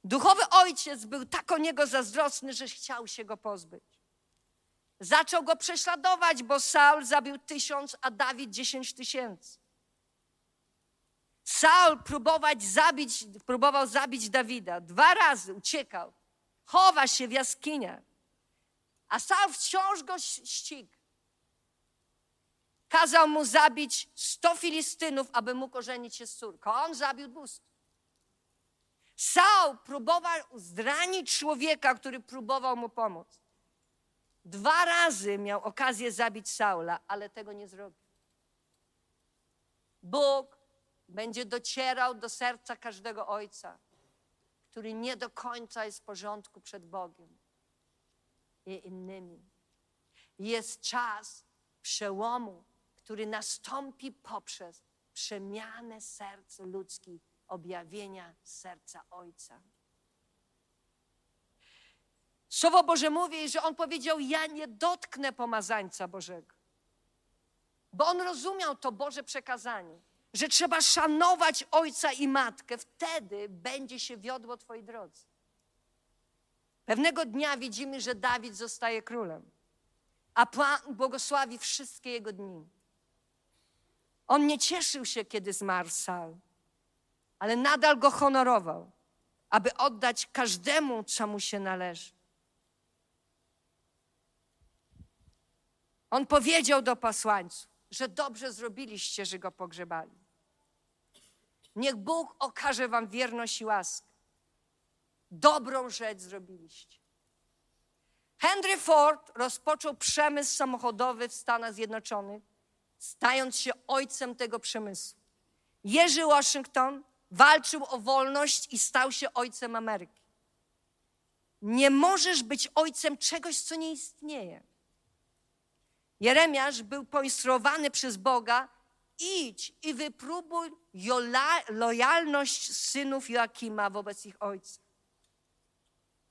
Duchowy ojciec był tak o niego zazdrosny, że chciał się go pozbyć. Zaczął go prześladować, bo Saul zabił tysiąc, a Dawid dziesięć tysięcy. Saul próbować zabić, próbował zabić Dawida. Dwa razy uciekał. Chowa się w jaskiniach. A Saul wciąż go ściga. Kazał mu zabić sto Filistynów, aby mógł ożenić się z córką. On zabił dwustu. Saul próbował zranić człowieka, który próbował mu pomóc. Dwa razy miał okazję zabić Saula, ale tego nie zrobił. Bóg będzie docierał do serca każdego ojca, który nie do końca jest w porządku przed Bogiem i innymi. Jest czas przełomu, który nastąpi poprzez przemianę serc ludzkich, objawienia serca Ojca. Słowo Boże mówi, że On powiedział: Ja nie dotknę pomazańca Bożego. Bo On rozumiał to Boże przekazanie że trzeba szanować ojca i matkę, wtedy będzie się wiodło Twojej drodze. Pewnego dnia widzimy, że Dawid zostaje królem, a Pan błogosławi wszystkie jego dni. On nie cieszył się, kiedy zmarł Saul, ale nadal go honorował, aby oddać każdemu, co mu się należy. On powiedział do posłańców, że dobrze zrobiliście, że go pogrzebali. Niech Bóg okaże wam wierność i łaskę. Dobrą rzecz zrobiliście. Henry Ford rozpoczął przemysł samochodowy w Stanach Zjednoczonych, stając się ojcem tego przemysłu. Jerzy Washington walczył o wolność i stał się ojcem Ameryki. Nie możesz być ojcem czegoś, co nie istnieje. Jeremiasz był poinstruowany przez Boga: idź i wypróbuj lojalność synów Joakima wobec ich ojca.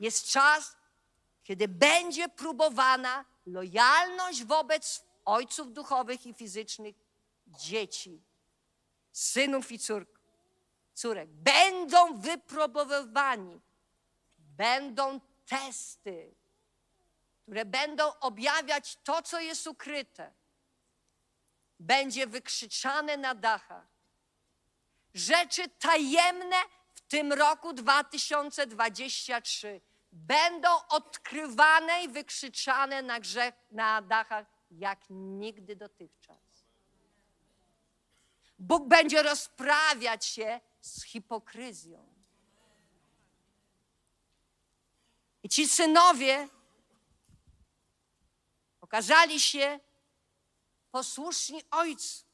Jest czas, kiedy będzie próbowana lojalność wobec ojców duchowych i fizycznych dzieci, synów i córk, córek. Będą wypróbowywani, będą testy które będą objawiać to, co jest ukryte, będzie wykrzyczane na dachach. Rzeczy tajemne w tym roku 2023 będą odkrywane i wykrzyczane na, grzech, na dachach jak nigdy dotychczas. Bóg będzie rozprawiać się z hipokryzją. I ci synowie Okazali się posłuszni ojcu.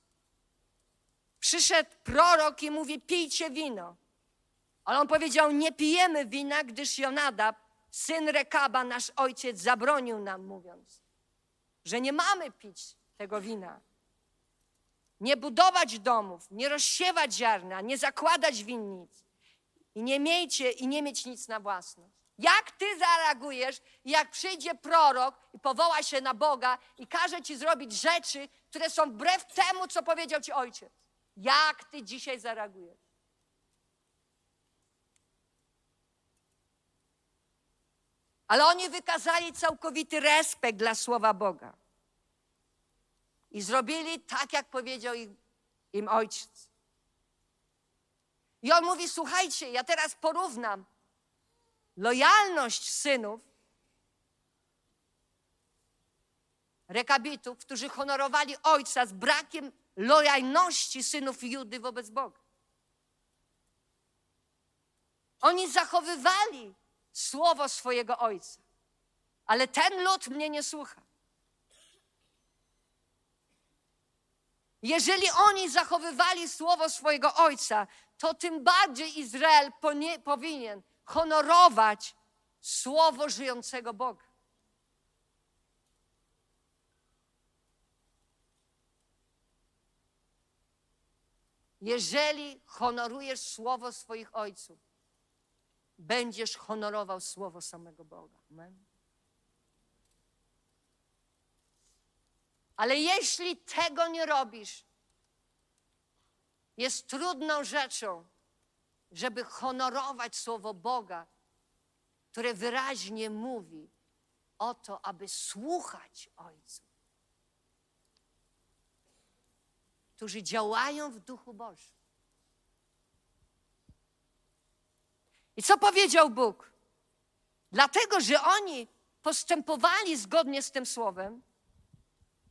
Przyszedł prorok i mówi: pijcie wino. Ale on powiedział: Nie pijemy wina, gdyż Jonadab, syn Rekaba, nasz ojciec, zabronił nam, mówiąc, że nie mamy pić tego wina. Nie budować domów, nie rozsiewać ziarna, nie zakładać winnic i nie miejcie i nie mieć nic na własność. Jak ty zareagujesz, jak przyjdzie prorok i powoła się na Boga i każe ci zrobić rzeczy, które są wbrew temu, co powiedział ci ojciec? Jak ty dzisiaj zareagujesz? Ale oni wykazali całkowity respekt dla słowa Boga. I zrobili tak, jak powiedział im, im ojciec. I on mówi: Słuchajcie, ja teraz porównam lojalność synów rekabitów, którzy honorowali ojca z brakiem lojalności synów Judy wobec Boga. Oni zachowywali słowo swojego ojca, ale ten lud mnie nie słucha. Jeżeli oni zachowywali słowo swojego ojca, to tym bardziej Izrael powinien honorować słowo żyjącego Boga. Jeżeli honorujesz słowo swoich ojców, będziesz honorował słowo samego Boga. Amen. Ale jeśli tego nie robisz, jest trudną rzeczą żeby honorować słowo Boga, które wyraźnie mówi o to, aby słuchać ojców, którzy działają w duchu Bożym. I co powiedział Bóg? Dlatego, że oni postępowali zgodnie z tym słowem,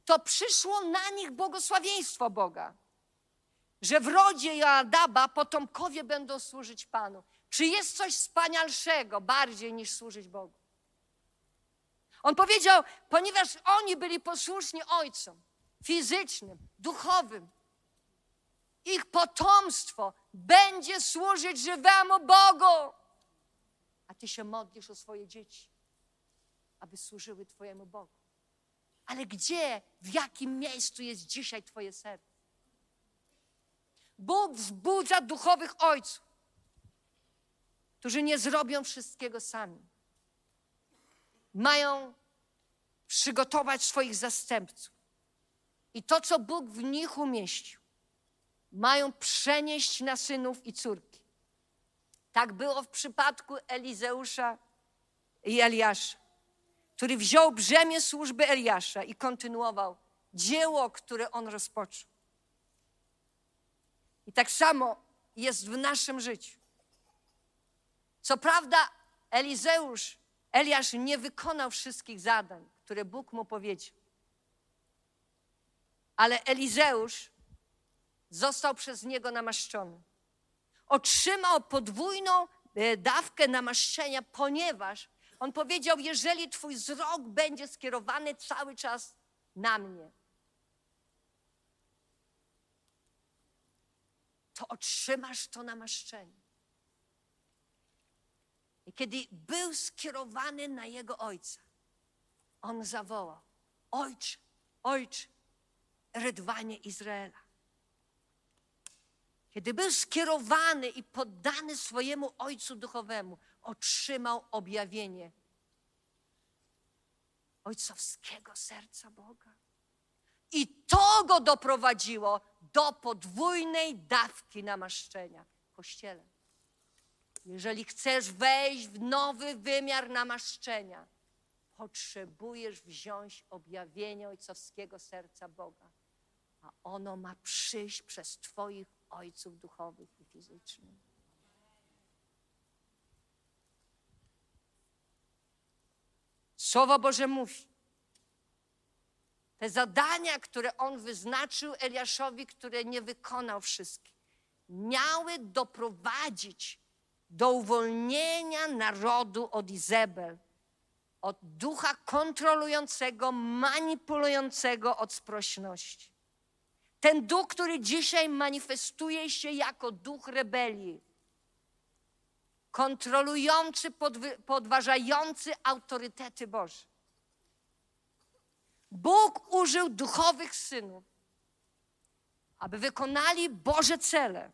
to przyszło na nich błogosławieństwo Boga że w rodzie Joadaba potomkowie będą służyć Panu. Czy jest coś wspanialszego bardziej niż służyć Bogu? On powiedział, ponieważ oni byli posłuszni ojcom, fizycznym, duchowym, ich potomstwo będzie służyć żywemu Bogu. Ty się modlisz o swoje dzieci, aby służyły Twojemu Bogu. Ale gdzie, w jakim miejscu jest dzisiaj Twoje serce? Bóg wzbudza duchowych ojców, którzy nie zrobią wszystkiego sami. Mają przygotować swoich zastępców. I to, co Bóg w nich umieścił, mają przenieść na synów i córki. Tak było w przypadku Elizeusza i Eliasza, który wziął brzemię służby Eliasza i kontynuował dzieło, które on rozpoczął. I tak samo jest w naszym życiu. Co prawda, Elizeusz, Eliasz nie wykonał wszystkich zadań, które Bóg mu powiedział. Ale Elizeusz został przez niego namaszczony. Otrzymał podwójną e, dawkę namaszczenia, ponieważ on powiedział: Jeżeli Twój wzrok będzie skierowany cały czas na mnie, to otrzymasz to namaszczenie. I kiedy był skierowany na jego ojca, on zawołał: Ojcze, ojcze, rydwanie Izraela. Kiedy był skierowany i poddany swojemu ojcu duchowemu, otrzymał objawienie ojcowskiego serca Boga. I to go doprowadziło do podwójnej dawki namaszczenia w kościele. Jeżeli chcesz wejść w nowy wymiar namaszczenia, potrzebujesz wziąć objawienie ojcowskiego serca Boga, a ono ma przyjść przez Twoich ojców duchowych i fizycznych. Słowo Boże mówi, te zadania, które on wyznaczył Eliaszowi, które nie wykonał wszystkich, miały doprowadzić do uwolnienia narodu od Izabel, od ducha kontrolującego, manipulującego od sprośności. Ten duch, który dzisiaj manifestuje się jako duch rebelii, kontrolujący, podważający autorytety Boże. Bóg użył duchowych synów, aby wykonali Boże cele.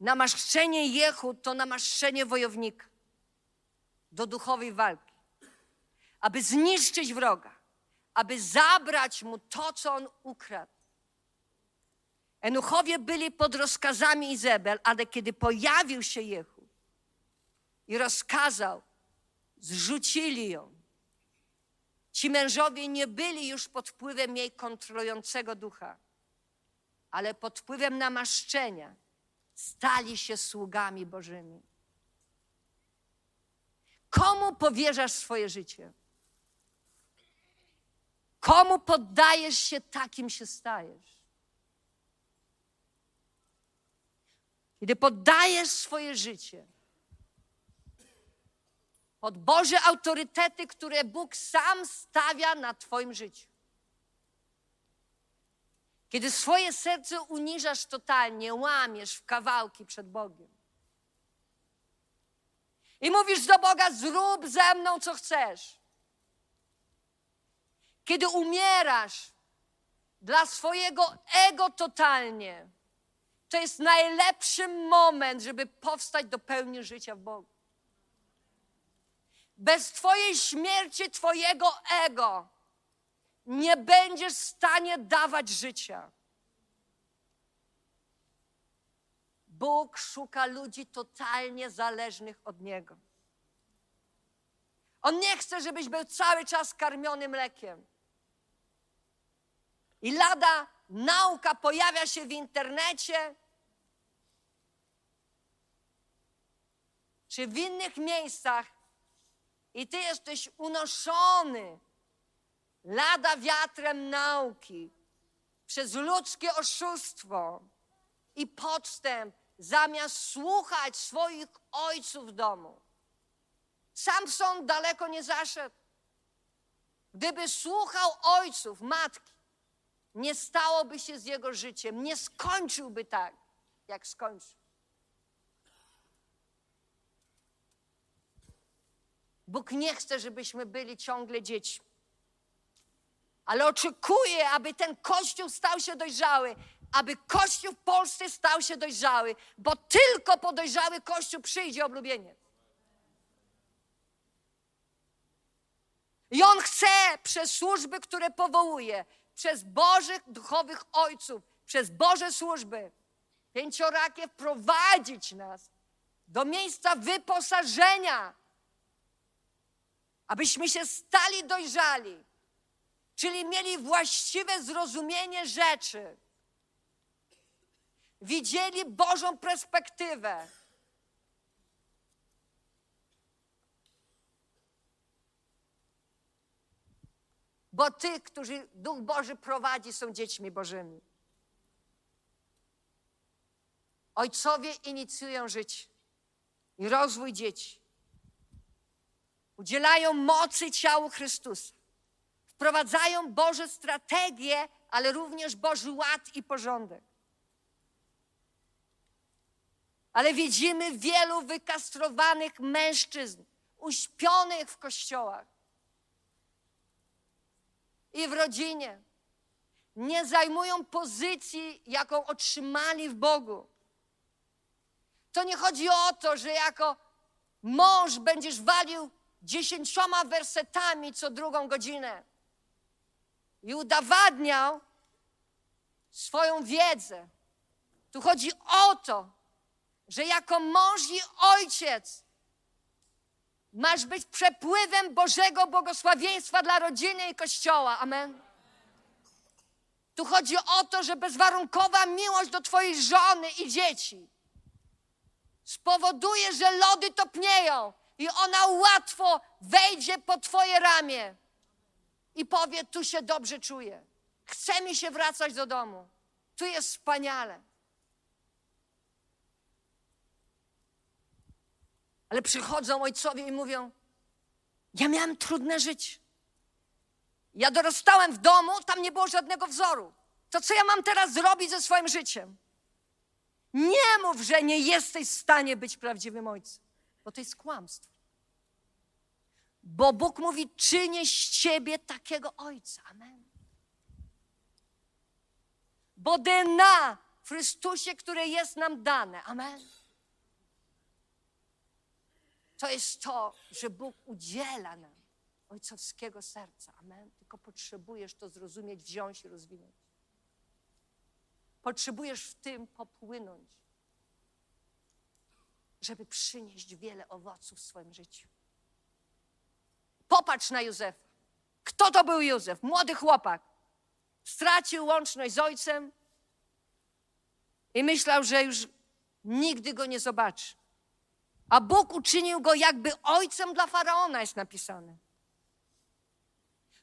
Namaszczenie Jehu to namaszczenie wojownika do duchowej walki, aby zniszczyć wroga, aby zabrać mu to, co on ukradł. Enuchowie byli pod rozkazami Izabel, ale kiedy pojawił się Jehu i rozkazał, zrzucili ją. Ci mężowie nie byli już pod wpływem jej kontrolującego ducha, ale pod wpływem namaszczenia stali się sługami Bożymi. Komu powierzasz swoje życie? Komu poddajesz się, takim się stajesz. Kiedy poddajesz swoje życie pod Boże autorytety, które Bóg sam stawia na Twoim życiu. Kiedy swoje serce uniżasz totalnie, łamiesz w kawałki przed Bogiem. I mówisz do Boga: zrób ze mną, co chcesz. Kiedy umierasz dla swojego ego totalnie, to jest najlepszy moment, żeby powstać do pełni życia w Bogu. Bez Twojej śmierci, Twojego ego nie będziesz w stanie dawać życia. Bóg szuka ludzi totalnie zależnych od Niego. On nie chce, żebyś był cały czas karmiony mlekiem. I lada nauka pojawia się w internecie. Czy w innych miejscach. I ty jesteś unoszony. Lada wiatrem nauki. Przez ludzkie oszustwo. I podstęp, zamiast słuchać swoich ojców domu. Samson daleko nie zaszedł. Gdyby słuchał ojców, matki, nie stałoby się z jego życiem, nie skończyłby tak, jak skończył. Bóg nie chce, żebyśmy byli ciągle dziećmi. Ale oczekuje, aby ten Kościół stał się dojrzały, aby Kościół w Polsce stał się dojrzały, bo tylko po dojrzały Kościół przyjdzie oblubienie. I On chce przez służby, które powołuje, przez Bożych duchowych ojców, przez Boże służby pięciorakie wprowadzić nas do miejsca wyposażenia, abyśmy się stali dojrzali, czyli mieli właściwe zrozumienie rzeczy, widzieli Bożą perspektywę. Bo tych, którzy Duch Boży prowadzi, są dziećmi Bożymi. Ojcowie inicjują życie i rozwój dzieci. Udzielają mocy ciału Chrystusa. Wprowadzają Boże strategie, ale również Boży ład i porządek. Ale widzimy wielu wykastrowanych mężczyzn, uśpionych w kościołach i w rodzinie. Nie zajmują pozycji, jaką otrzymali w Bogu. To nie chodzi o to, że jako mąż będziesz walił dziesięcioma wersetami co drugą godzinę i udowadniał swoją wiedzę. Tu chodzi o to, że jako mąż i ojciec masz być przepływem Bożego błogosławieństwa dla rodziny i kościoła. Amen. Tu chodzi o to, że bezwarunkowa miłość do Twojej żony i dzieci spowoduje, że lody topnieją i ona łatwo wejdzie po Twoje ramię i powie: Tu się dobrze czuję. Chce mi się wracać do domu. Tu jest wspaniale. Ale przychodzą ojcowie i mówią: Ja miałem trudne życie. Ja dorastałem w domu, tam nie było żadnego wzoru. To co ja mam teraz zrobić ze swoim życiem? Nie mów, że nie jesteś w stanie być prawdziwym ojcem, bo to jest kłamstwo. Bo Bóg mówi: czynię z ciebie takiego ojca. Amen. Bo DNA w Chrystusie, które jest nam dane. Amen. To jest to, że Bóg udziela nam ojcowskiego serca. Amen. Tylko potrzebujesz to zrozumieć, wziąć i rozwinąć. Potrzebujesz w tym popłynąć, żeby przynieść wiele owoców w swoim życiu. Popatrz na Józefa. Kto to był Józef? Młody chłopak. Stracił łączność z ojcem i myślał, że już nigdy go nie zobaczy. A Bóg uczynił go jakby ojcem dla faraona, jest napisane.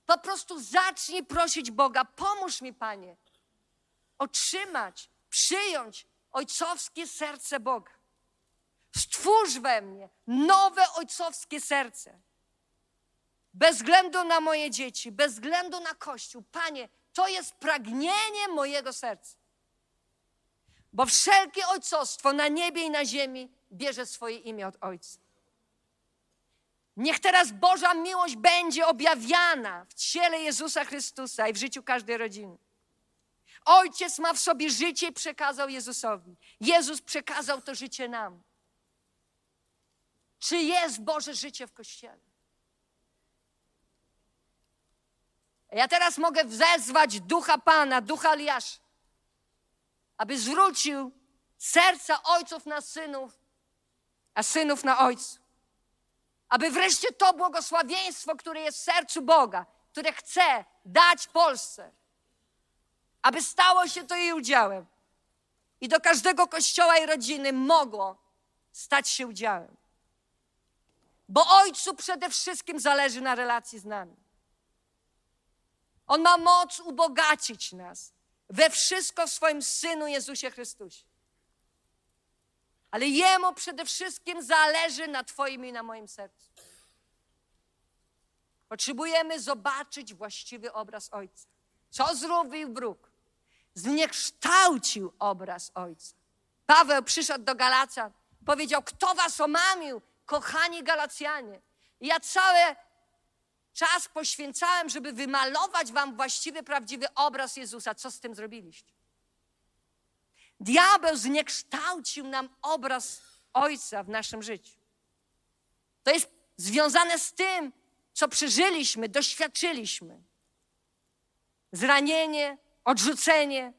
Po prostu zacznij prosić Boga, pomóż mi, Panie, otrzymać, przyjąć ojcowskie serce Boga. Stwórz we mnie nowe ojcowskie serce. Bez względu na moje dzieci, bez względu na Kościół. Panie, to jest pragnienie mojego serca. Bo wszelkie ojcostwo na niebie i na ziemi bierze swoje imię od Ojca. Niech teraz Boża miłość będzie objawiana w ciele Jezusa Chrystusa i w życiu każdej rodziny. Ojciec ma w sobie życie i przekazał Jezusowi. Jezus przekazał to życie nam. Czy jest Boże życie w Kościele? Ja teraz mogę wezwać ducha Pana, ducha Eliasza, aby zwrócił serca ojców na synów, a synów na ojców. Aby wreszcie to błogosławieństwo, które jest w sercu Boga, które chce dać Polsce, aby stało się to jej udziałem. I do każdego kościoła i rodziny mogło stać się udziałem. Bo Ojcu przede wszystkim zależy na relacji z nami. On ma moc ubogacić nas we wszystko w swoim Synu Jezusie Chrystusie. Ale Jemu przede wszystkim zależy na Twoim i na moim sercu. Potrzebujemy zobaczyć właściwy obraz Ojca. Co zrobił Bruk? Zniekształcił obraz Ojca. Paweł przyszedł do Galacja, powiedział: Kto was omamił, kochani Galacjanie? I ja cały czas poświęcałem, żeby wymalować wam właściwy, prawdziwy obraz Jezusa. Co z tym zrobiliście? Diabeł zniekształcił nam obraz Ojca w naszym życiu. To jest związane z tym, co przeżyliśmy, doświadczyliśmy. Zranienie, odrzucenie,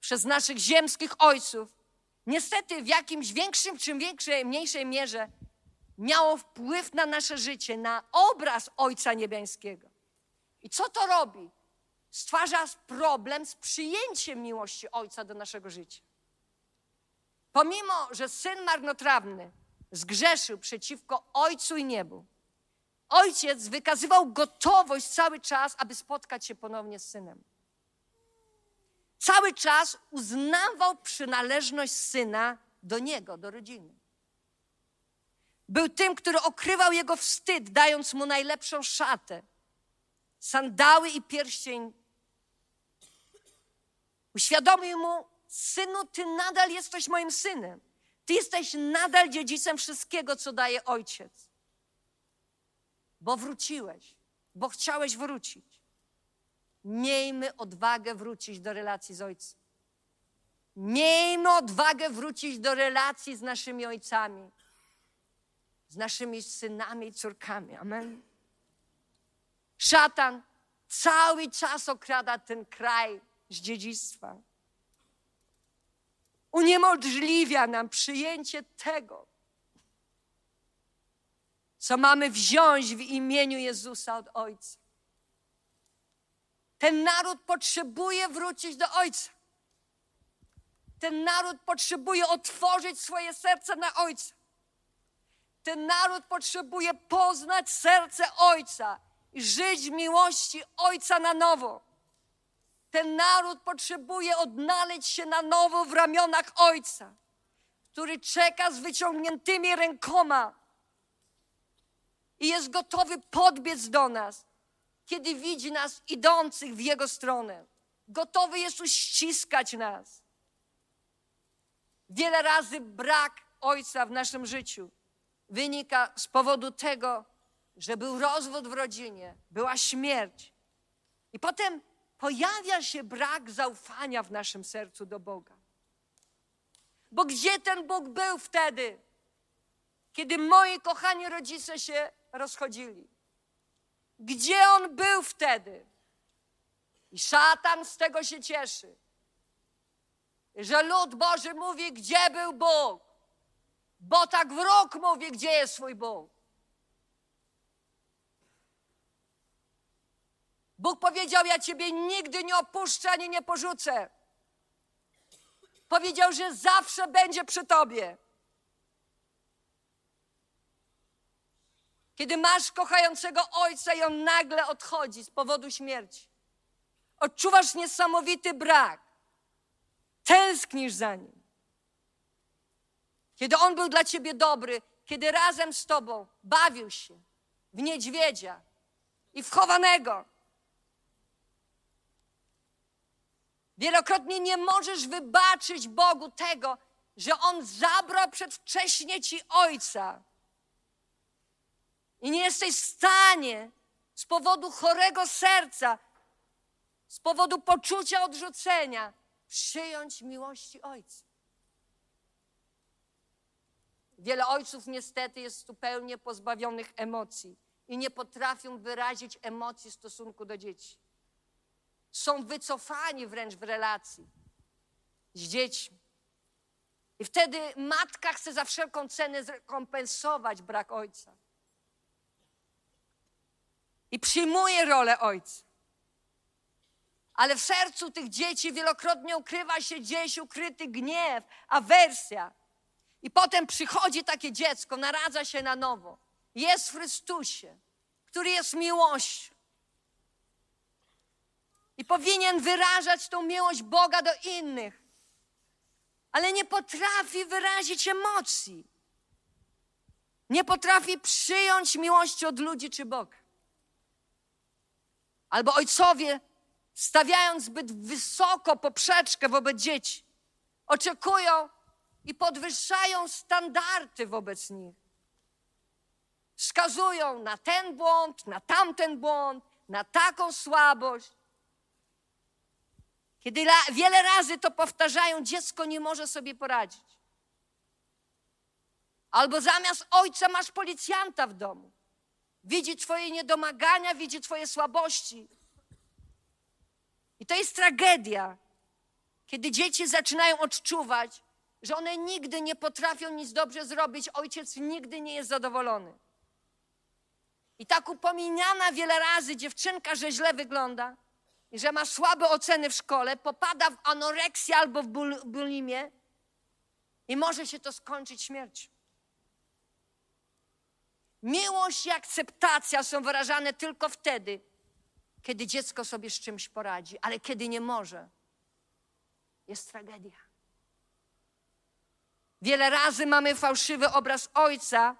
przez naszych ziemskich ojców, niestety w jakimś większym czy większej, mniejszej mierze miało wpływ na nasze życie, na obraz Ojca Niebiańskiego. I co to robi? Stwarza problem z przyjęciem miłości Ojca do naszego życia. Pomimo, że syn marnotrawny zgrzeszył przeciwko Ojcu i niebu, ojciec wykazywał gotowość cały czas, aby spotkać się ponownie z synem. Cały czas uznawał przynależność syna do niego, do rodziny. Był tym, który okrywał jego wstyd, dając mu najlepszą szatę, sandały i pierścień. Uświadomił mu, synu, ty nadal jesteś moim synem. Ty jesteś nadal dziedzicem wszystkiego, co daje ojciec. Bo wróciłeś, bo chciałeś wrócić. Miejmy odwagę wrócić do relacji z ojcem. Miejmy odwagę wrócić do relacji z naszymi ojcami, z naszymi synami i córkami. Amen. Szatan cały czas okrada ten kraj z dziedzictwa. Uniemożliwia nam przyjęcie tego, co mamy wziąć w imieniu Jezusa od Ojca. Ten naród potrzebuje wrócić do Ojca. Ten naród potrzebuje otworzyć swoje serce na Ojca. Ten naród potrzebuje poznać serce Ojca i żyć w miłości Ojca na nowo. Ten naród potrzebuje odnaleźć się na nowo w ramionach Ojca, który czeka z wyciągniętymi rękoma i jest gotowy podbiec do nas, kiedy widzi nas idących w Jego stronę. Gotowy jest uściskać nas. Wiele razy brak Ojca w naszym życiu wynika z powodu tego, że był rozwód w rodzinie, była śmierć. I potem pojawia się brak zaufania w naszym sercu do Boga. Bo gdzie ten Bóg był wtedy, kiedy moi kochani rodzice się rozchodzili? Gdzie on był wtedy? I szatan z tego się cieszy, że lud Boży mówi, gdzie był Bóg, bo tak wróg mówi, gdzie jest swój Bóg. Bóg powiedział: Ja ciebie nigdy nie opuszczę ani nie porzucę. Powiedział, że zawsze będzie przy tobie. Kiedy masz kochającego ojca i on nagle odchodzi z powodu śmierci, odczuwasz niesamowity brak, tęsknisz za nim. Kiedy on był dla ciebie dobry, kiedy razem z tobą bawił się w niedźwiedzia i w chowanego. Wielokrotnie nie możesz wybaczyć Bogu tego, że On zabrał przedwcześnie ci ojca. I nie jesteś w stanie z powodu chorego serca, z powodu poczucia odrzucenia, przyjąć miłości ojca. Wiele ojców niestety jest zupełnie pozbawionych emocji i nie potrafią wyrazić emocji w stosunku do dzieci są wycofani wręcz w relacji z dziećmi. I wtedy matka chce za wszelką cenę zrekompensować brak ojca. I przyjmuje rolę ojca. Ale w sercu tych dzieci wielokrotnie ukrywa się gdzieś ukryty gniew, awersja. I potem przychodzi takie dziecko, naradza się na nowo. Jest w Chrystusie, który jest miłością i powinien wyrażać tą miłość Boga do innych, ale nie potrafi wyrazić emocji. Nie potrafi przyjąć miłości od ludzi czy Boga. Albo ojcowie, stawiając zbyt wysoko poprzeczkę wobec dzieci, oczekują i podwyższają standardy wobec nich. Wskazują na ten błąd, na tamten błąd, na taką słabość. Kiedy wiele razy to powtarzają, dziecko nie może sobie poradzić. Albo zamiast ojca masz policjanta w domu. Widzi Twoje niedomagania, widzi Twoje słabości. I to jest tragedia, Kiedy dzieci zaczynają odczuwać, że one nigdy nie potrafią nic dobrze zrobić, ojciec nigdy nie jest zadowolony. I tak upominana wiele razy dziewczynka, że źle wygląda że ma słabe oceny w szkole, popada w anoreksję albo w bul- bulimię i może się to skończyć śmiercią. Miłość i akceptacja są wyrażane tylko wtedy, kiedy dziecko sobie z czymś poradzi, ale kiedy nie może, jest tragedia. Wiele razy mamy fałszywy obraz ojca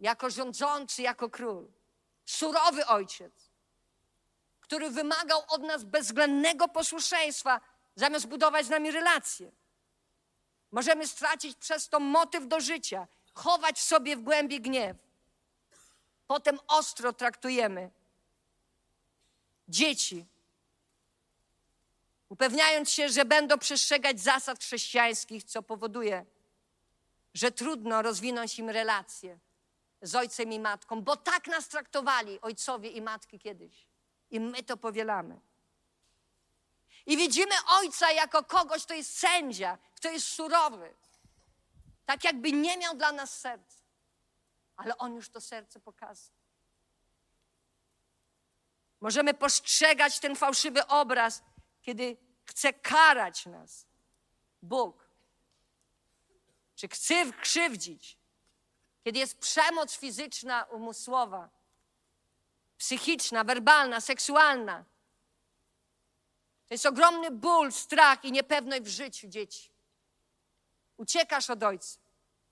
jako rządzący, jako król. Surowy ojciec, który wymagał od nas bezwzględnego posłuszeństwa, zamiast budować z nami relacje. Możemy stracić przez to motyw do życia, chować sobie w głębi gniew. Potem ostro traktujemy dzieci, upewniając się, że będą przestrzegać zasad chrześcijańskich, co powoduje, że trudno rozwinąć im relacje z ojcem i matką, bo tak nas traktowali ojcowie i matki kiedyś. I my to powielamy. I widzimy ojca jako kogoś, kto jest sędzia, kto jest surowy. Tak jakby nie miał dla nas serca. Ale on już to serce pokazał. Możemy postrzegać ten fałszywy obraz, kiedy chce karać nas Bóg. Czy chce krzywdzić, kiedy jest przemoc fizyczna, umysłowa, psychiczna, werbalna, seksualna. To jest ogromny ból, strach i niepewność w życiu dzieci. Uciekasz od ojca,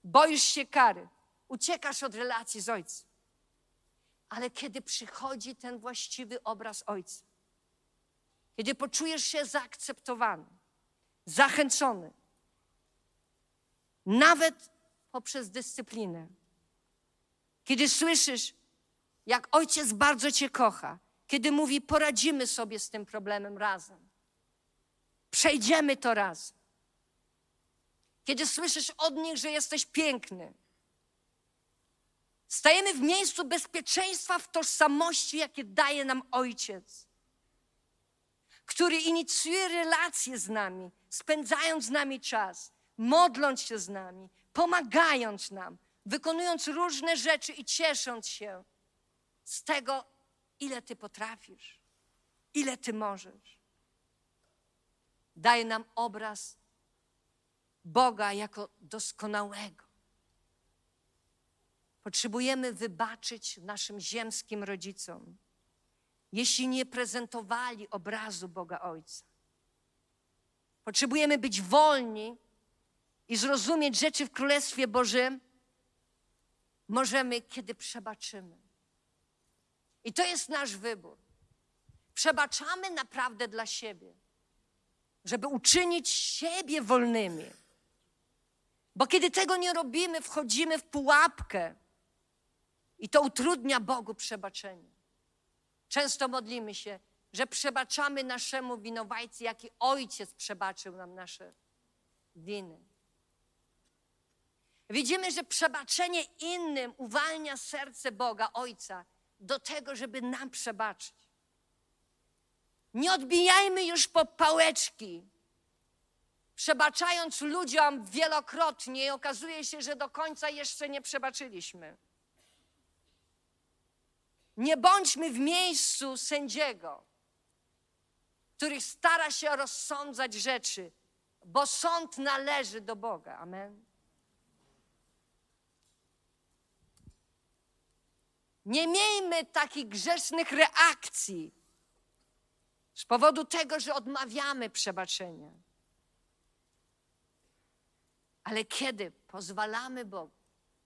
boisz się kary, uciekasz od relacji z ojcem. Ale kiedy przychodzi ten właściwy obraz ojca, kiedy poczujesz się zaakceptowany, zachęcony, nawet poprzez dyscyplinę, kiedy słyszysz, jak ojciec bardzo cię kocha, kiedy mówi, poradzimy sobie z tym problemem razem, przejdziemy to razem. Kiedy słyszysz od nich, że jesteś piękny, stajemy w miejscu bezpieczeństwa w tożsamości, jakie daje nam ojciec, który inicjuje relacje z nami, spędzając z nami czas, modląc się z nami, pomagając nam, wykonując różne rzeczy i ciesząc się z tego, ile Ty potrafisz, ile Ty możesz. Daje nam obraz Boga jako doskonałego. Potrzebujemy wybaczyć naszym ziemskim rodzicom, jeśli nie prezentowali obrazu Boga Ojca. Potrzebujemy być wolni i zrozumieć rzeczy w Królestwie Bożym, możemy, kiedy przebaczymy. I to jest nasz wybór. Przebaczamy naprawdę dla siebie, żeby uczynić siebie wolnymi. Bo kiedy tego nie robimy, wchodzimy w pułapkę i to utrudnia Bogu przebaczenie. Często modlimy się, że przebaczamy naszemu winowajcy, jaki ojciec przebaczył nam nasze winy. Widzimy, że przebaczenie innym uwalnia serce Boga, Ojca, do tego, żeby nam przebaczyć. Nie odbijajmy już po pałeczki, przebaczając ludziom wielokrotnie i okazuje się, że do końca jeszcze nie przebaczyliśmy. Nie bądźmy w miejscu sędziego, który stara się rozsądzać rzeczy, bo sąd należy do Boga. Amen. Nie miejmy takich grzesznych reakcji z powodu tego, że odmawiamy przebaczenia. Ale kiedy pozwalamy Bogu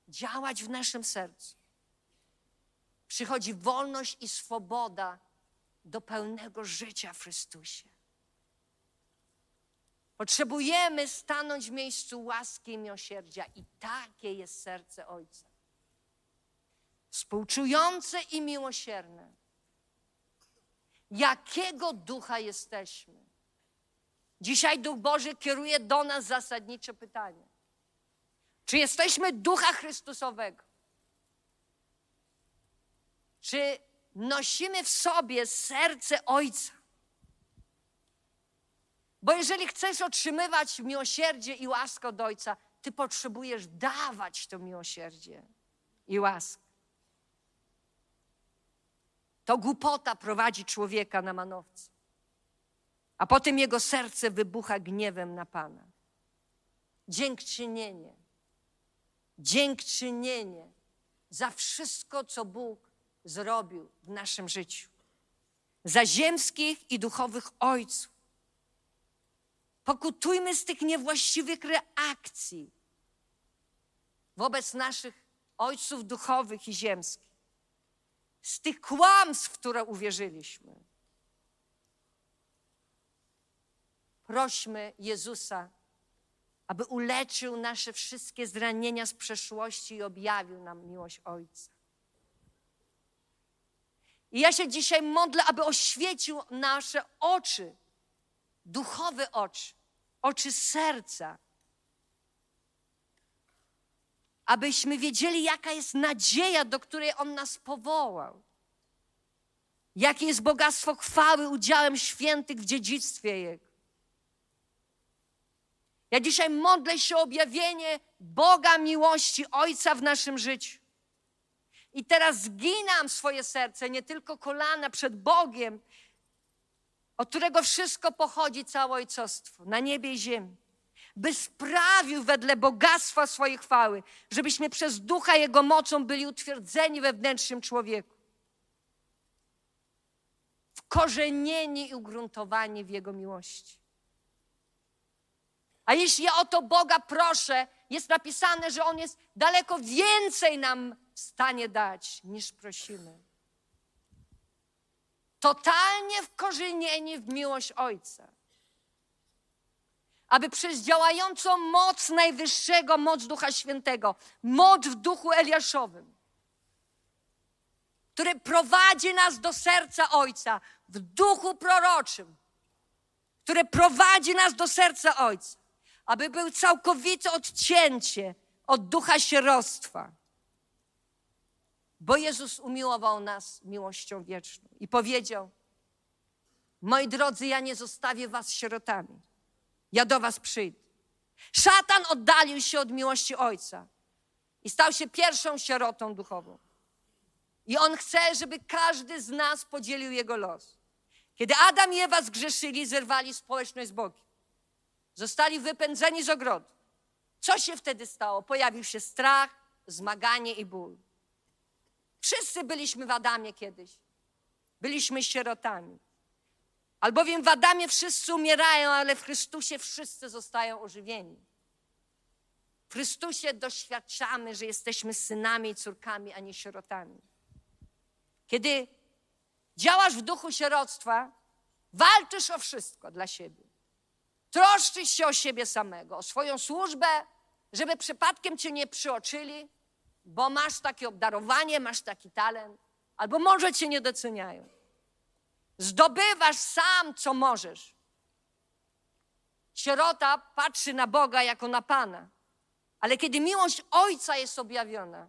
działać w naszym sercu, przychodzi wolność i swoboda do pełnego życia w Chrystusie. Potrzebujemy stanąć w miejscu łaski i miłosierdzia, i takie jest serce Ojca współczujące i miłosierne. Jakiego ducha jesteśmy? Dzisiaj Duch Boży kieruje do nas zasadnicze pytanie. Czy jesteśmy ducha Chrystusowego? Czy nosimy w sobie serce Ojca? Bo jeżeli chcesz otrzymywać miłosierdzie i łaskę od Ojca, ty potrzebujesz dawać to miłosierdzie i łaskę. To głupota prowadzi człowieka na manowce, a potem jego serce wybucha gniewem na Pana. Dziękczynienie, dziękczynienie za wszystko, co Bóg zrobił w naszym życiu, za ziemskich i duchowych ojców. Pokutujmy z tych niewłaściwych reakcji wobec naszych ojców duchowych i ziemskich, z tych kłamstw, w które uwierzyliśmy. Prośmy Jezusa, aby uleczył nasze wszystkie zranienia z przeszłości i objawił nam miłość Ojca. I ja się dzisiaj modlę, aby oświecił nasze oczy, duchowe oczy, oczy serca, abyśmy wiedzieli, jaka jest nadzieja, do której On nas powołał. Jakie jest bogactwo chwały udziałem świętych w dziedzictwie Jego. Ja dzisiaj modlę się o objawienie Boga miłości Ojca w naszym życiu. I teraz zginam swoje serce, nie tylko kolana przed Bogiem, od którego wszystko pochodzi, całe ojcostwo, na niebie i ziemi. By sprawił wedle bogactwa swojej chwały, żebyśmy przez ducha Jego mocą byli utwierdzeni we wnętrznym człowieku. Wkorzenieni i ugruntowani w Jego miłości. A jeśli ja o to Boga proszę, jest napisane, że On jest daleko więcej nam w stanie dać, niż prosimy. Totalnie wkorzenieni w miłość Ojca. Aby przez działającą moc Najwyższego, moc Ducha Świętego, moc w duchu Eliaszowym, który prowadzi nas do serca Ojca, w duchu proroczym, które prowadzi nas do serca Ojca, aby był całkowite odcięcie od ducha sierostwa. Bo Jezus umiłował nas miłością wieczną i powiedział: Moi drodzy, ja nie zostawię was sierotami. Ja do was przyjdę. Szatan oddalił się od miłości Ojca i stał się pierwszą sierotą duchową. I on chce, żeby każdy z nas podzielił jego los. Kiedy Adam i Ewa zgrzeszyli, zerwali społeczność z Bogiem. Zostali wypędzeni z ogrodu. Co się wtedy stało? Pojawił się strach, zmaganie i ból. Wszyscy byliśmy w Adamie kiedyś. Byliśmy sierotami. Albowiem w Adamie wszyscy umierają, ale w Chrystusie wszyscy zostają ożywieni. W Chrystusie doświadczamy, że jesteśmy synami i córkami, a nie sierotami. Kiedy działasz w duchu sieroctwa, walczysz o wszystko dla siebie. Troszczysz się o siebie samego, o swoją służbę, żeby przypadkiem cię nie przyoczyli, bo masz takie obdarowanie, masz taki talent, albo może cię nie doceniają. Zdobywasz sam, co możesz. Sierota patrzy na Boga jako na Pana, ale kiedy miłość Ojca jest objawiona,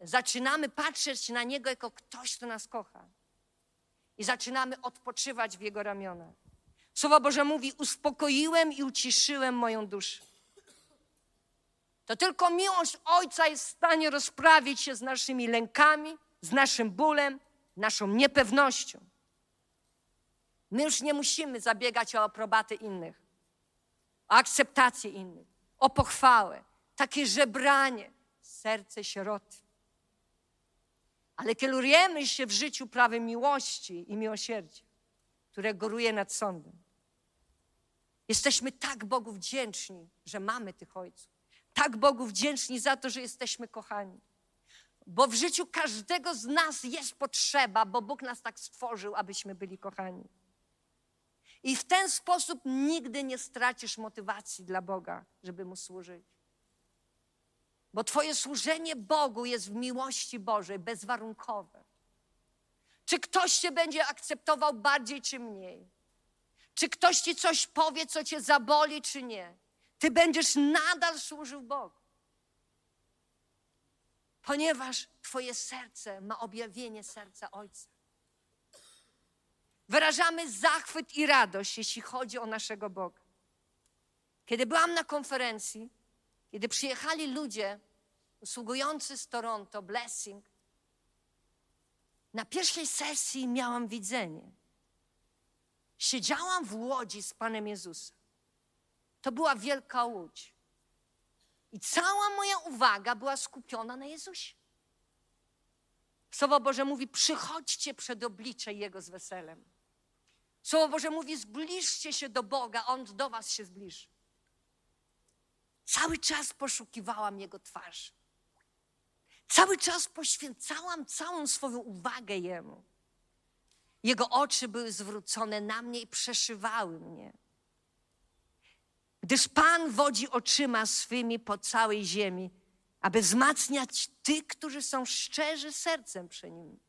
zaczynamy patrzeć na Niego jako ktoś, kto nas kocha. I zaczynamy odpoczywać w Jego ramionach. Słowo Boże mówi: Uspokoiłem i uciszyłem moją duszę. To tylko miłość Ojca jest w stanie rozprawić się z naszymi lękami, z naszym bólem, naszą niepewnością. My już nie musimy zabiegać o aprobatę innych, o akceptację innych, o pochwałę, takie żebranie, serce sieroty. Ale kierujemy się w życiu prawem miłości i miłosierdzia, które góruje nad sądem. Jesteśmy tak Bogu wdzięczni, że mamy tych ojców. Tak Bogu wdzięczni za to, że jesteśmy kochani. Bo w życiu każdego z nas jest potrzeba, bo Bóg nas tak stworzył, abyśmy byli kochani. I w ten sposób nigdy nie stracisz motywacji dla Boga, żeby Mu służyć. Bo Twoje służenie Bogu jest w miłości Bożej, bezwarunkowe. Czy ktoś Cię będzie akceptował bardziej czy mniej? Czy ktoś Ci coś powie, co Cię zaboli, czy nie? Ty będziesz nadal służył Bogu. Ponieważ Twoje serce ma objawienie serca Ojca. wyrażamy zachwyt i radość, jeśli chodzi o naszego Boga. Kiedy byłam na konferencji, kiedy przyjechali ludzie usługujący z Toronto, Blessing, na pierwszej sesji miałam widzenie. Siedziałam w łodzi z Panem Jezusem. To była wielka łódź. I cała moja uwaga była skupiona na Jezusie. Słowo Boże mówi: przychodźcie przed oblicze Jego z weselem. Słowo Boże mówi: zbliżcie się do Boga, On do Was się zbliży. Cały czas poszukiwałam Jego twarzy. Cały czas poświęcałam całą swoją uwagę Jemu. Jego oczy były zwrócone na mnie i przeszywały mnie. Gdyż Pan wodzi oczyma swymi po całej ziemi, aby wzmacniać tych, którzy są szczerzy sercem przy Nim.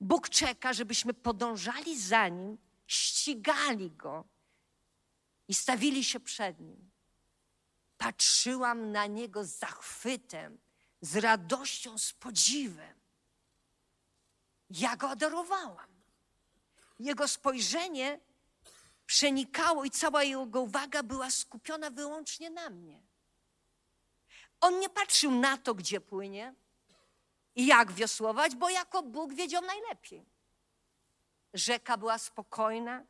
Bóg czeka, żebyśmy podążali za Nim, ścigali Go i stawili się przed Nim. Patrzyłam na Niego z zachwytem, z radością, z podziwem. Ja Go adorowałam. Jego spojrzenie przenikało i cała jego uwaga była skupiona wyłącznie na mnie. On nie patrzył na to, gdzie płynie i jak wiosłować, bo jako Bóg wiedział najlepiej. Rzeka była spokojna,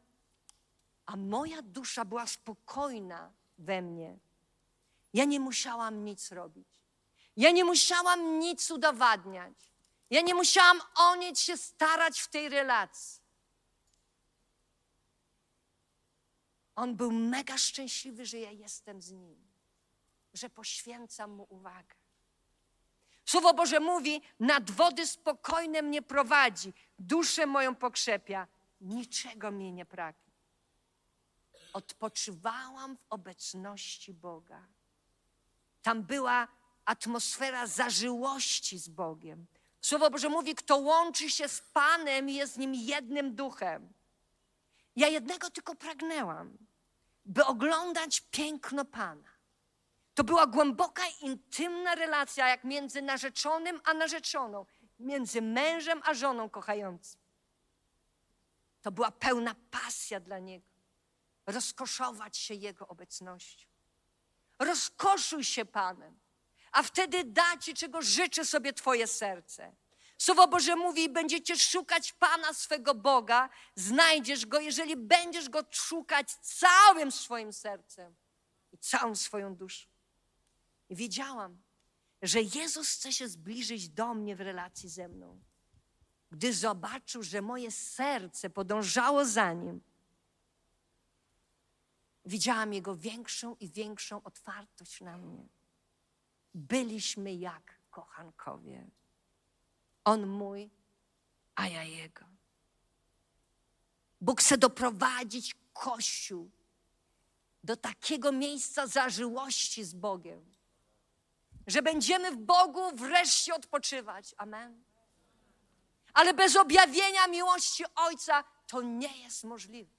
a moja dusza była spokojna we mnie. Ja nie musiałam nic robić. Ja nie musiałam nic udowadniać. Ja nie musiałam o nic się starać w tej relacji. On był mega szczęśliwy, że ja jestem z nim, że poświęcam mu uwagę. Słowo Boże mówi: Nad wody spokojne mnie prowadzi, duszę moją pokrzepia, niczego mnie nie pragnie. Odpoczywałam w obecności Boga. Tam była atmosfera zażyłości z Bogiem. Słowo Boże mówi: Kto łączy się z Panem, jest z nim jednym duchem. Ja jednego tylko pragnęłam, by oglądać piękno Pana. To była głęboka, intymna relacja, jak między narzeczonym a narzeczoną, między mężem a żoną kochającym. To była pełna pasja dla niego. Rozkoszować się Jego obecnością. Rozkoszuj się Panem, a wtedy da Ci, czego życzy sobie Twoje serce. Słowo Boże mówi, będziecie szukać Pana swego Boga, znajdziesz Go, jeżeli będziesz Go szukać całym swoim sercem i całą swoją duszą. I wiedziałam, że Jezus chce się zbliżyć do mnie w relacji ze mną. Gdy zobaczył, że moje serce podążało za Nim, widziałam Jego większą i większą otwartość na mnie. Byliśmy jak kochankowie. On mój, a ja jego. Bóg chce doprowadzić Kościół do takiego miejsca zażyłości z Bogiem, że będziemy w Bogu wreszcie odpoczywać. Amen. Ale bez objawienia miłości Ojca to nie jest możliwe.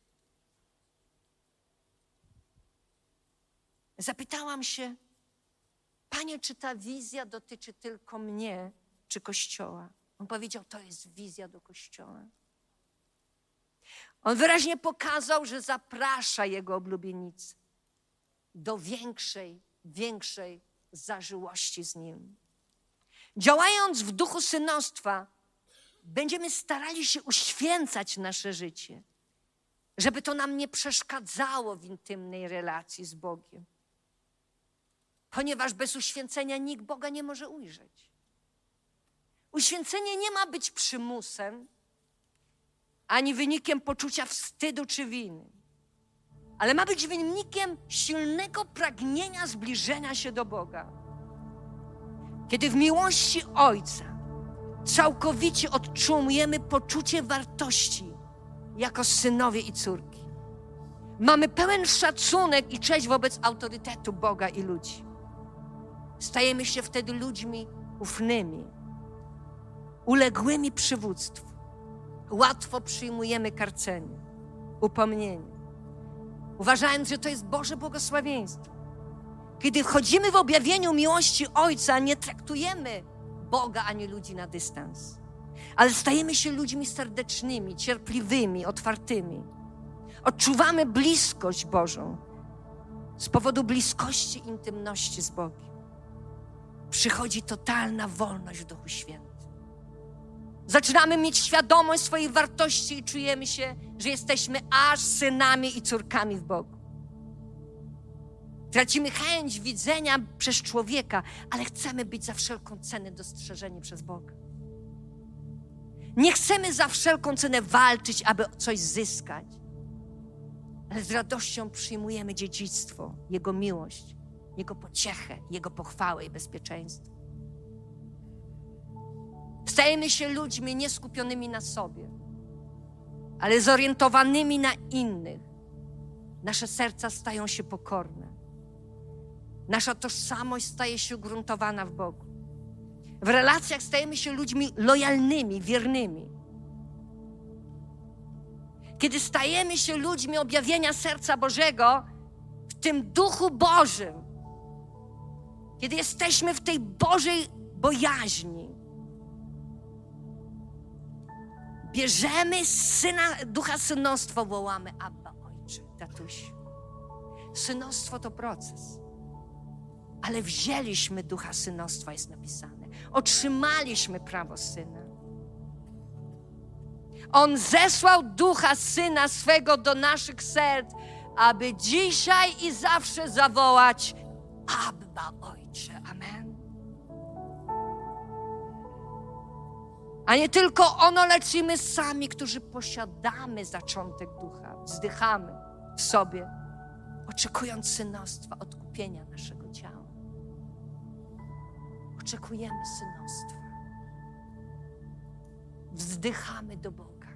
Zapytałam się, Panie, czy ta wizja dotyczy tylko mnie, czy Kościoła? On powiedział, to jest wizja do Kościoła. On wyraźnie pokazał, że zaprasza jego oblubienicy do większej, większej zażyłości z nim. Działając w duchu synostwa, będziemy starali się uświęcać nasze życie, żeby to nam nie przeszkadzało w intymnej relacji z Bogiem. Ponieważ bez uświęcenia nikt Boga nie może ujrzeć. Uświęcenie nie ma być przymusem, ani wynikiem poczucia wstydu czy winy, ale ma być wynikiem silnego pragnienia zbliżenia się do Boga. Kiedy w miłości Ojca całkowicie odczujemy poczucie wartości jako synowie i córki, mamy pełen szacunek i cześć wobec autorytetu Boga i ludzi. Stajemy się wtedy ludźmi ufnymi, uległymi przywództwu. Łatwo przyjmujemy karcenie, upomnienie, uważając, że to jest Boże błogosławieństwo. Kiedy wchodzimy w objawieniu miłości Ojca, nie traktujemy Boga ani ludzi na dystans. ale stajemy się ludźmi serdecznymi, cierpliwymi, otwartymi. Odczuwamy bliskość Bożą z powodu bliskości, intymności z Bogiem. Przychodzi totalna wolność w Duchu Świętym. Zaczynamy mieć świadomość swojej wartości i czujemy się, że jesteśmy aż synami i córkami w Bogu. Tracimy chęć widzenia przez człowieka, ale chcemy być za wszelką cenę dostrzeżeni przez Boga. Nie chcemy za wszelką cenę walczyć, aby coś zyskać, ale z radością przyjmujemy dziedzictwo, Jego miłość, Jego pociechę, Jego pochwałę i bezpieczeństwo. Stajemy się ludźmi nieskupionymi na sobie, ale zorientowanymi na innych. Nasze serca stają się pokorne. Nasza tożsamość staje się ugruntowana w Bogu. W relacjach stajemy się ludźmi lojalnymi, wiernymi. Kiedy stajemy się ludźmi objawienia serca Bożego, w tym duchu Bożym, kiedy jesteśmy w tej Bożej bojaźni, bierzemy syna, ducha synostwo, wołamy Abba, Ojcze, tatusiu. Synostwo to proces, ale wzięliśmy ducha synostwa, jest napisane. Otrzymaliśmy prawo syna. On zesłał ducha syna swego do naszych serc, aby dzisiaj i zawsze zawołać Abba, Ojcze. A nie tylko ono, lecz i my sami, którzy posiadamy zaczątek ducha, wzdychamy w sobie, oczekując synostwa, odkupienia naszego ciała. Oczekujemy synostwa. Wzdychamy do Boga.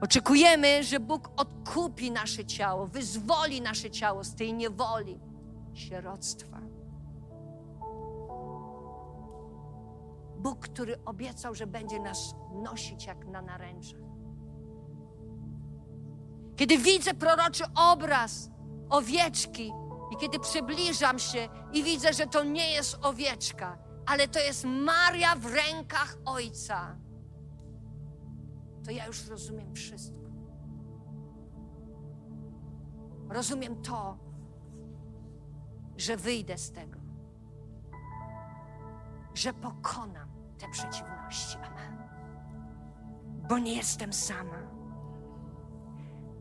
Oczekujemy, że Bóg odkupi nasze ciało, wyzwoli nasze ciało z tej niewoli, sieroctwa. Bóg, który obiecał, że będzie nas nosić jak na naręczach. Kiedy widzę proroczy obraz owieczki i kiedy przybliżam się i widzę, że to nie jest owieczka, ale to jest Maria w rękach Ojca, to ja już rozumiem wszystko. Rozumiem to, że wyjdę z tego, że pokonam te przeciwności. Amen. Bo nie jestem sama.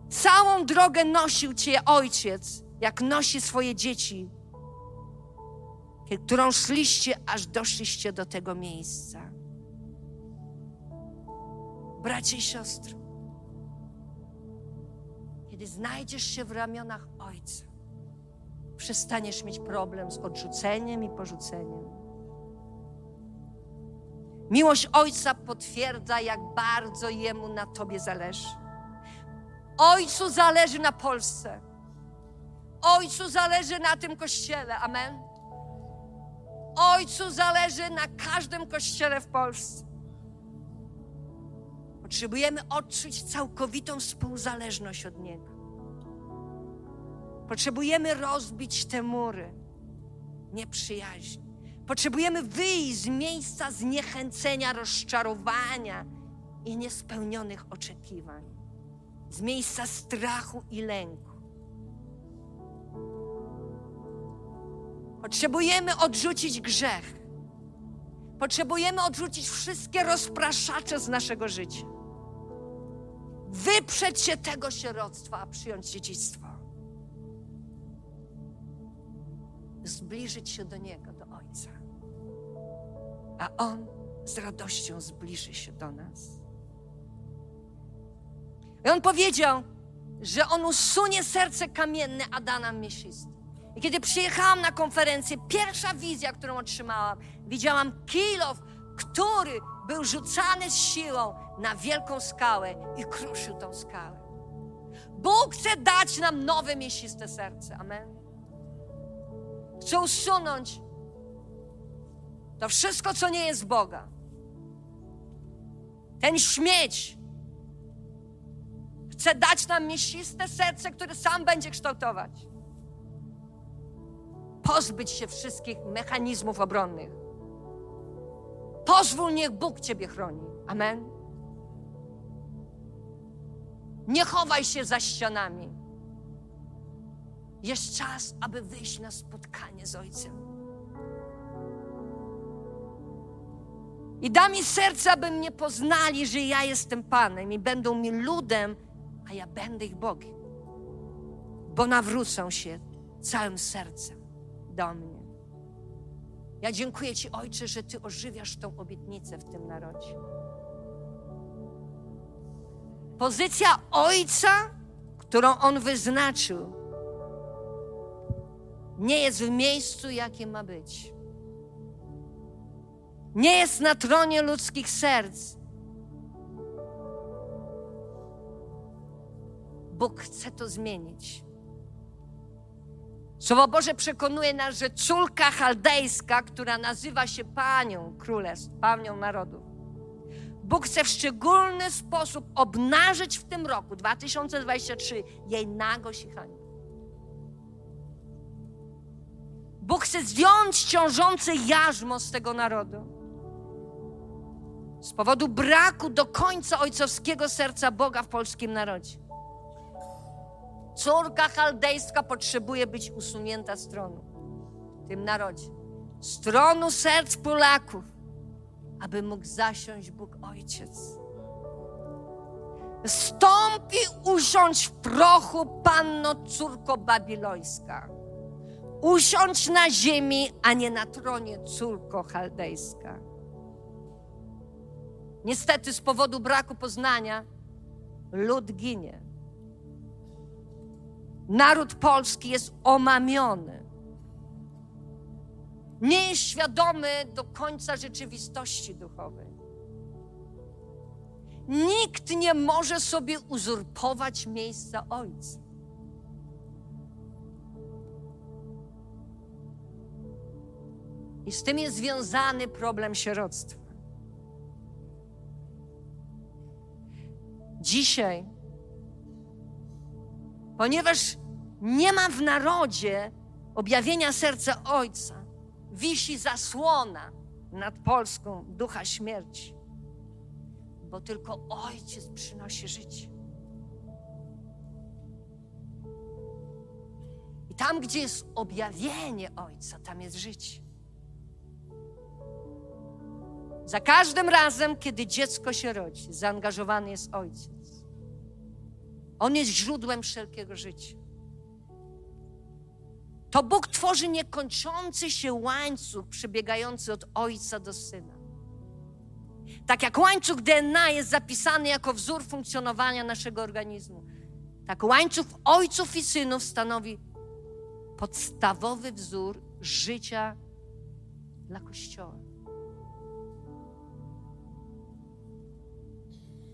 Całą drogę nosił Cię Ojciec, jak nosi swoje dzieci, którą szliście, aż doszliście do tego miejsca. Bracie i siostry, kiedy znajdziesz się w ramionach Ojca, przestaniesz mieć problem z odrzuceniem i porzuceniem. Miłość Ojca potwierdza, jak bardzo Jemu na Tobie zależy. Ojcu zależy na Polsce. Ojcu zależy na tym kościele. Amen. Ojcu zależy na każdym kościele w Polsce. Potrzebujemy odczuć całkowitą współzależność od Niego. Potrzebujemy rozbić te mury nieprzyjaźni. Potrzebujemy wyjść z miejsca zniechęcenia, rozczarowania i niespełnionych oczekiwań, z miejsca strachu i lęku. Potrzebujemy odrzucić grzech. Potrzebujemy odrzucić wszystkie rozpraszacze z naszego życia. Wyprzeć się tego sieroctwa, a przyjąć dziedzictwo. Zbliżyć się do Niego. A On z radością zbliży się do nas. I On powiedział, że On usunie serce kamienne Adana Miesisty. I kiedy przyjechałam na konferencję, pierwsza wizja, którą otrzymałam, widziałam kilof, który był rzucany z siłą na wielką skałę i kruszył tą skałę. Bóg chce dać nam nowe, mięsiste serce. Amen. Chce usunąć to wszystko, co nie jest Boga. Ten śmieć chce dać nam mięsiste serce, które sam będzie kształtować pozbyć się wszystkich mechanizmów obronnych. Pozwól, niech Bóg Ciebie chroni. Amen. Nie chowaj się za ścianami. Jest czas, aby wyjść na spotkanie z Ojcem. I da mi serce, aby mnie poznali, że ja jestem Panem i będą mi ludem, a ja będę ich Bogiem. Bo nawrócą się całym sercem do mnie. Ja dziękuję Ci, Ojcze, że Ty ożywiasz tą obietnicę w tym narodzie. Pozycja Ojca, którą On wyznaczył, nie jest w miejscu, jakie ma być. Nie jest na tronie ludzkich serc. Bóg chce to zmienić. Słowo Boże przekonuje nas, że córka chaldejska, która nazywa się Panią Królestw, Panią Narodów, Bóg chce w szczególny sposób obnażyć w tym roku 2023 jej nagość i hańbę. Bóg chce zdjąć ciążące jarzmo z tego narodu. Z powodu braku do końca ojcowskiego serca Boga w polskim narodzie. Córka chaldejska potrzebuje być usunięta z tronu w tym narodzie. Z tronu serc Polaków, aby mógł zasiąść Bóg Ojciec. Stąpi usiądź w prochu, panno córko babilońska. Usiądź na ziemi, a nie na tronie, córko chaldejska. Niestety, z powodu braku poznania, lud ginie. Naród polski jest omamiony. Nie jest świadomy do końca rzeczywistości duchowej. Nikt nie może sobie uzurpować miejsca Ojca. I z tym jest związany problem sieroctwa. Dzisiaj, ponieważ nie ma w narodzie objawienia serca Ojca, wisi zasłona nad Polską ducha śmierci, bo tylko Ojciec przynosi życie. I tam, gdzie jest objawienie Ojca, tam jest życie. Za każdym razem, kiedy dziecko się rodzi, zaangażowany jest ojciec. On jest źródłem wszelkiego życia. To Bóg tworzy niekończący się łańcuch przebiegający od ojca do syna. Tak jak łańcuch DNA jest zapisany jako wzór funkcjonowania naszego organizmu, tak łańcuch ojców i synów stanowi podstawowy wzór życia dla Kościoła.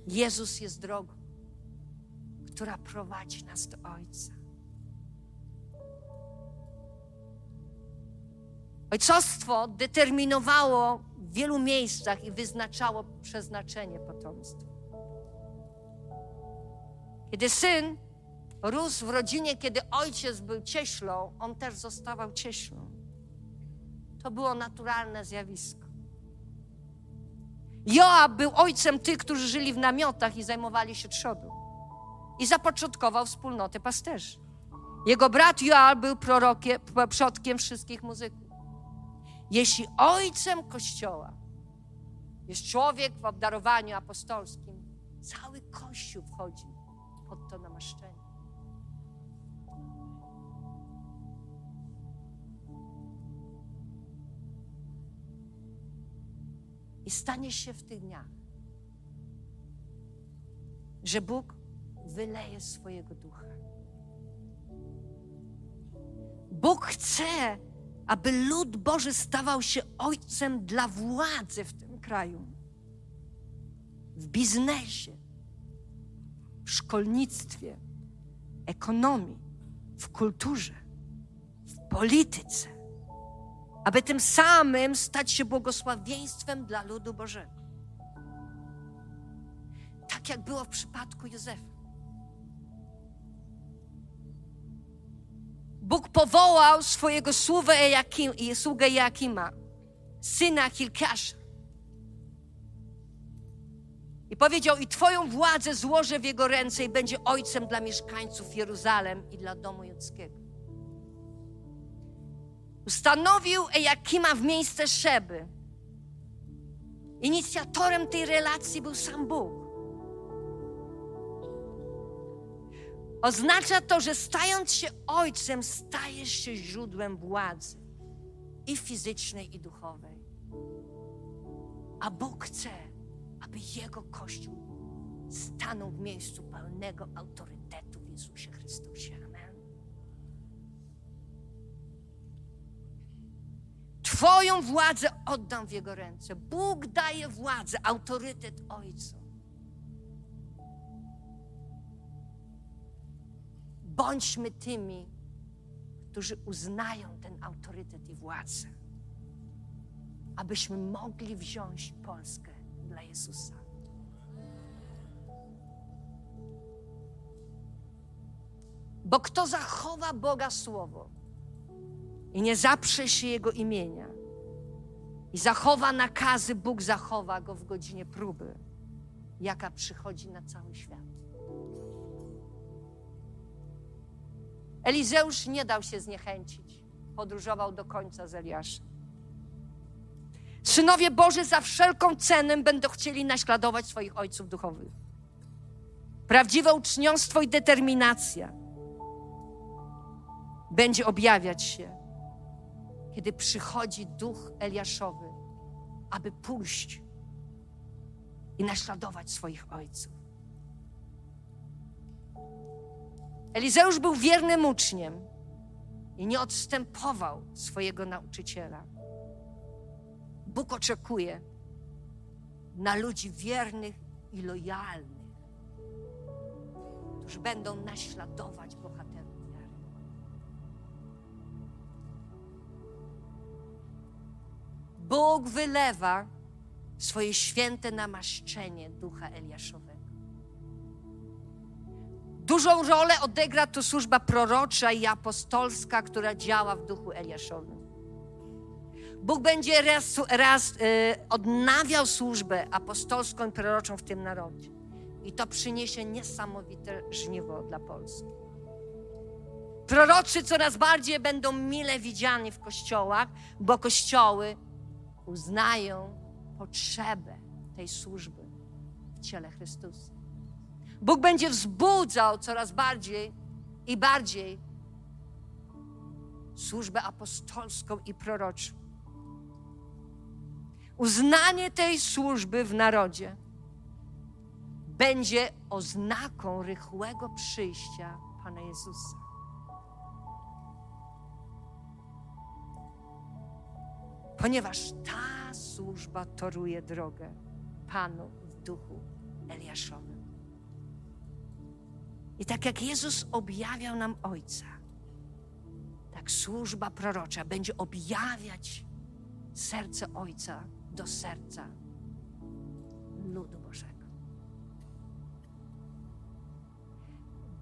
Jezus jest drogą, która prowadzi nas do Ojca. Ojcostwo determinowało w wielu miejscach i wyznaczało przeznaczenie potomstwa. Kiedy syn rósł w rodzinie, kiedy ojciec był cieślą, on też zostawał cieślą. To było naturalne zjawisko. Joab był ojcem tych, którzy żyli w namiotach i zajmowali się trzodą. I zapoczątkował wspólnotę pasterzy. Jego brat Joab był prorokiem, przodkiem wszystkich muzyków. Jeśli ojcem Kościoła jest człowiek w obdarowaniu apostolskim, cały Kościół wchodzi pod to namaszczenie. I stanie się w tych dniach, że Bóg wyleje swojego ducha. Bóg chce, aby lud Boży stawał się ojcem dla władzy w tym kraju, w biznesie, w szkolnictwie, ekonomii, w kulturze, w polityce aby tym samym stać się błogosławieństwem dla ludu Bożego. Tak jak było w przypadku Józefa. Bóg powołał swojego sługę, Joakim, sługę Joakima, syna Hilkiasza, I powiedział: I Twoją władzę złożę w jego ręce i będzie ojcem dla mieszkańców Jeruzalem i dla domu judzkiego. Ustanowił Ejakima w miejsce Szeby. Inicjatorem tej relacji był sam Bóg. Oznacza to, że stając się ojcem, stajesz się źródłem władzy i fizycznej, i duchowej. A Bóg chce, aby Jego Kościół stanął w miejscu pełnego autorytetu w Jezusie Chrystusie. Twoją władzę oddam w Jego ręce. Bóg daje władzę, autorytet Ojcu. Bądźmy tymi, którzy uznają ten autorytet i władzę, abyśmy mogli wziąć Polskę dla Jezusa. Bo kto zachowa Boga Słowo i nie zaprze się Jego imienia i zachowa nakazy, Bóg zachowa go w godzinie próby, jaka przychodzi na cały świat. Elizeusz nie dał się zniechęcić. Podróżował do końca z Eliaszem. Synowie Boży za wszelką cenę będą chcieli naśladować swoich ojców duchowych. Prawdziwe uczniostwo i determinacja będzie objawiać się, kiedy przychodzi duch Eliaszowy, aby pójść i naśladować swoich ojców. Elizeusz był wiernym uczniem i nie odstępował swojego nauczyciela. Bóg oczekuje na ludzi wiernych i lojalnych, którzy będą naśladować Bóg wylewa swoje święte namaszczenie ducha Eliaszowego. Dużą rolę odegra tu służba prorocza i apostolska, która działa w duchu Eliaszowym. Bóg będzie raz, raz y, odnawiał służbę apostolską i proroczą w tym narodzie. I to przyniesie niesamowite żniwo dla Polski. Proroczy coraz bardziej będą mile widziani w kościołach, bo kościoły uznają potrzebę tej służby w ciele Chrystusa. Bóg będzie wzbudzał coraz bardziej i bardziej służbę apostolską i proroczą. Uznanie tej służby w narodzie będzie oznaką rychłego przyjścia Pana Jezusa. Ponieważ ta służba toruje drogę Panu w duchu Eliaszowym. I tak jak Jezus objawiał nam Ojca, tak służba prorocza będzie objawiać serce Ojca do serca ludu Bożego.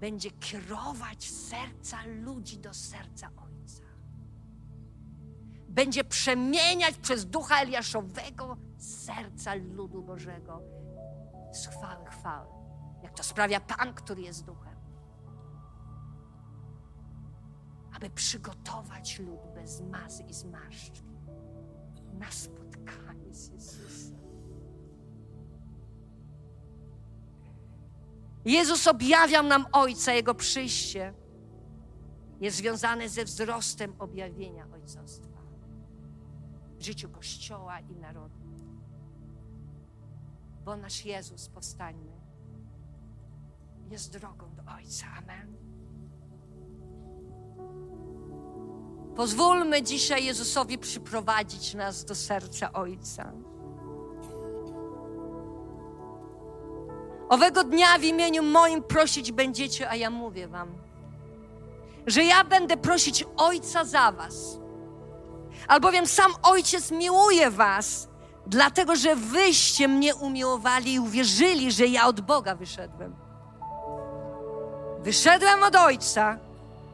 Będzie kierować serca ludzi do serca Ojca. Będzie przemieniać przez ducha Eliaszowego serca ludu Bożego z chwały chwały, jak to sprawia Pan, który jest duchem. Aby przygotować lud bez mazy i zmarszczki na spotkanie z Jezusem. Jezus objawiał nam Ojca, Jego przyjście jest związane ze wzrostem objawienia Ojcostwa życiu Kościoła i narodu. Bo nasz Jezus, powstańmy, jest drogą do Ojca. Amen. Pozwólmy dzisiaj Jezusowi przyprowadzić nas do serca Ojca. Owego dnia w imieniu moim prosić będziecie, a ja mówię Wam, że ja będę prosić Ojca za Was. Albowiem sam Ojciec miłuje Was, dlatego że Wyście mnie umiłowali i uwierzyli, że ja od Boga wyszedłem. Wyszedłem od Ojca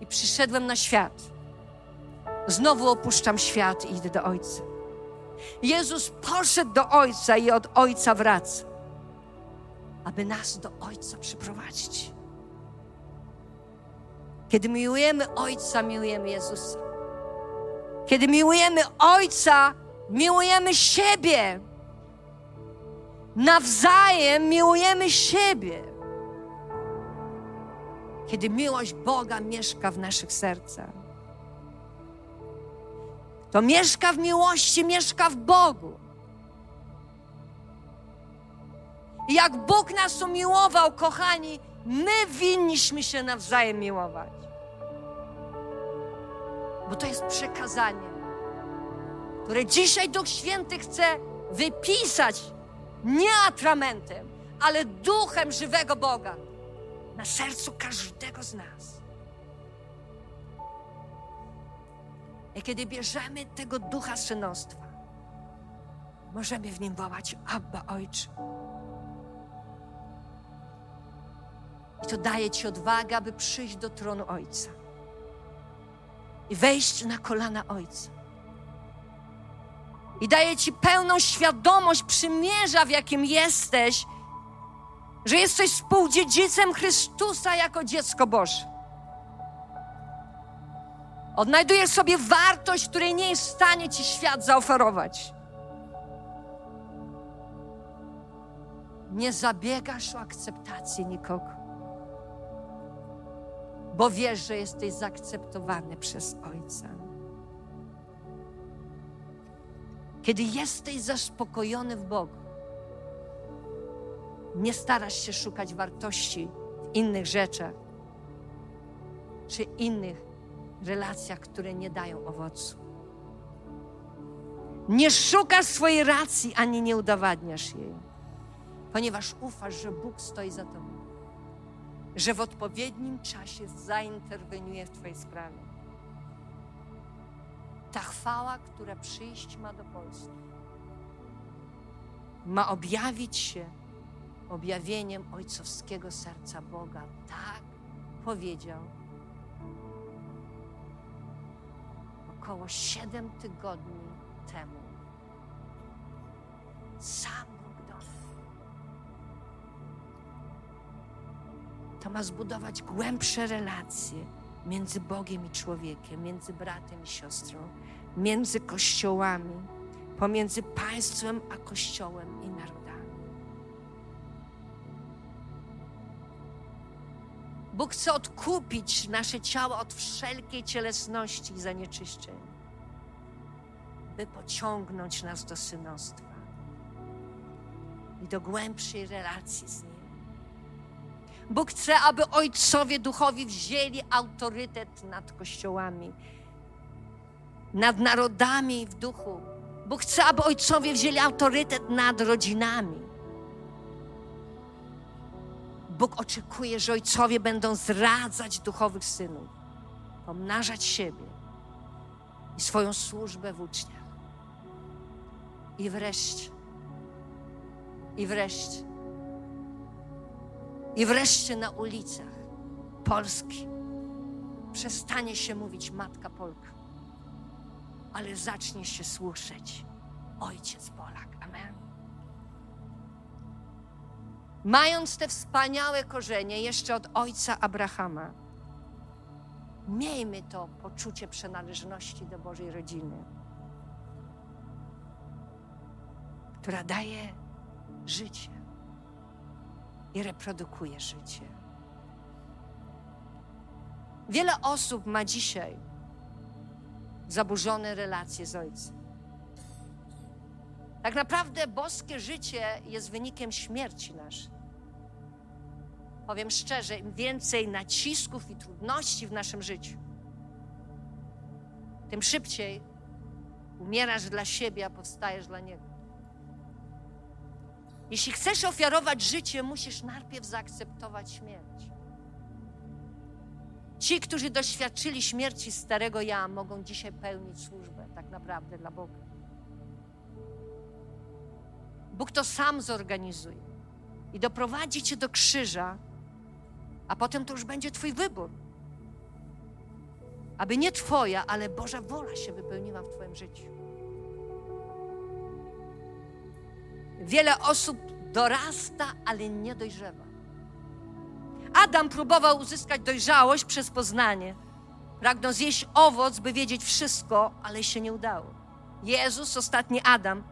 i przyszedłem na świat Znowu opuszczam świat i idę do Ojca. Jezus poszedł do Ojca i od Ojca wraca. aby nas do Ojca przyprowadzić. Kiedy miłujemy Ojca, miłujemy Jezusa. Kiedy miłujemy Ojca, miłujemy siebie. Nawzajem miłujemy siebie. Kiedy miłość Boga mieszka w naszych sercach. To mieszka w miłości, mieszka w Bogu. I jak Bóg nas umiłował, kochani, my winniśmy się nawzajem miłować. Bo to jest przekazanie, które dzisiaj Duch Święty chce wypisać nie atramentem, ale duchem żywego Boga na sercu każdego z nas. I kiedy bierzemy tego ducha synostwa, możemy w nim wołać Abba Ojcze. I to daje Ci odwagę, aby przyjść do tronu Ojca i wejść na kolana Ojca. I daje Ci pełną świadomość przymierza, w jakim jesteś, że jesteś współdziedzicem Chrystusa jako dziecko Boże. Odnajdujesz sobie wartość, której nie jest w stanie Ci świat zaoferować. Nie zabiegasz o akceptację nikogo bo wiesz, że jesteś zaakceptowany przez Ojca. Kiedy jesteś zaspokojony w Bogu, nie starasz się szukać wartości w innych rzeczach czy innych relacjach, które nie dają owocu. Nie szukasz swojej racji ani nie udowadniasz jej, ponieważ ufasz, że Bóg stoi za tobą że w odpowiednim czasie zainterweniuje w Twojej sprawie. Ta chwała, która przyjść ma do Polski, ma objawić się objawieniem ojcowskiego serca Boga. Tak powiedział około siedem tygodni temu. Sam to ma zbudować głębsze relacje między Bogiem i człowiekiem, między bratem i siostrą, między kościołami, pomiędzy państwem a kościołem i narodami. Bóg chce odkupić nasze ciało od wszelkiej cielesności i zanieczyszczeń, by pociągnąć nas do synostwa i do głębszej relacji z Nim. Bóg chce, aby ojcowie duchowi wzięli autorytet nad kościołami, nad narodami w duchu. Bóg chce, aby ojcowie wzięli autorytet nad rodzinami. Bóg oczekuje, że ojcowie będą zradzać duchowych synów, pomnażać siebie i swoją służbę w uczniach. I wreszcie, i wreszcie, i wreszcie na ulicach Polski przestanie się mówić Matka Polka, ale zacznie się słyszeć Ojciec Polak. Amen. Mając te wspaniałe korzenie jeszcze od ojca Abrahama, miejmy to poczucie przynależności do Bożej rodziny, która daje życie i reprodukuje życie. Wiele osób ma dzisiaj zaburzone relacje z Ojcem. Tak naprawdę boskie życie jest wynikiem śmierci naszej. Powiem szczerze, im więcej nacisków i trudności w naszym życiu, tym szybciej umierasz dla siebie, a powstajesz dla Niego. Jeśli chcesz ofiarować życie, musisz najpierw zaakceptować śmierć. Ci, którzy doświadczyli śmierci starego ja, mogą dzisiaj pełnić służbę tak naprawdę dla Boga. Bóg to sam zorganizuje i doprowadzi cię do krzyża, a potem to już będzie Twój wybór. Aby nie Twoja, ale Boża wola się wypełniła w Twoim życiu. Wiele osób dorasta, ale nie dojrzewa. Adam próbował uzyskać dojrzałość przez poznanie. Pragnął zjeść owoc, by wiedzieć wszystko, ale się nie udało. Jezus, ostatni Adam,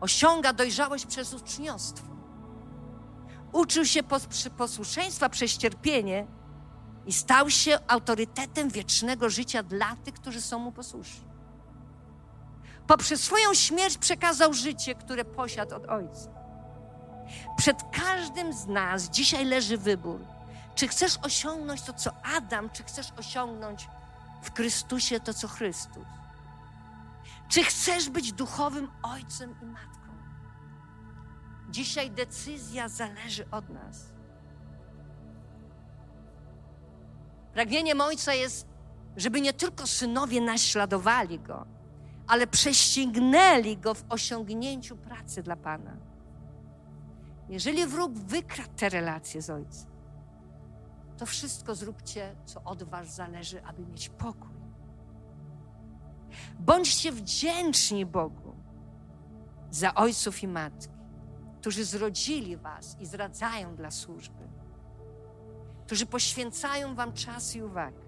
osiąga dojrzałość przez uczniostwo. Uczył się posłuszeństwa przez cierpienie i stał się autorytetem wiecznego życia dla tych, którzy są mu posłuszni. Poprzez swoją śmierć przekazał życie, które posiadł od Ojca. Przed każdym z nas dzisiaj leży wybór. Czy chcesz osiągnąć to, co Adam, czy chcesz osiągnąć w Chrystusie to, co Chrystus? Czy chcesz być duchowym ojcem i matką? Dzisiaj decyzja zależy od nas. Pragnieniem ojca jest, żeby nie tylko synowie naśladowali go, ale prześcignęli go w osiągnięciu pracy dla Pana. Jeżeli wróg wykradł te relacje z ojcem, to wszystko zróbcie, co od Was zależy, aby mieć pokój. Bądźcie wdzięczni Bogu za ojców i matki, którzy zrodzili Was i zdradzają dla służby, którzy poświęcają Wam czas i uwagę,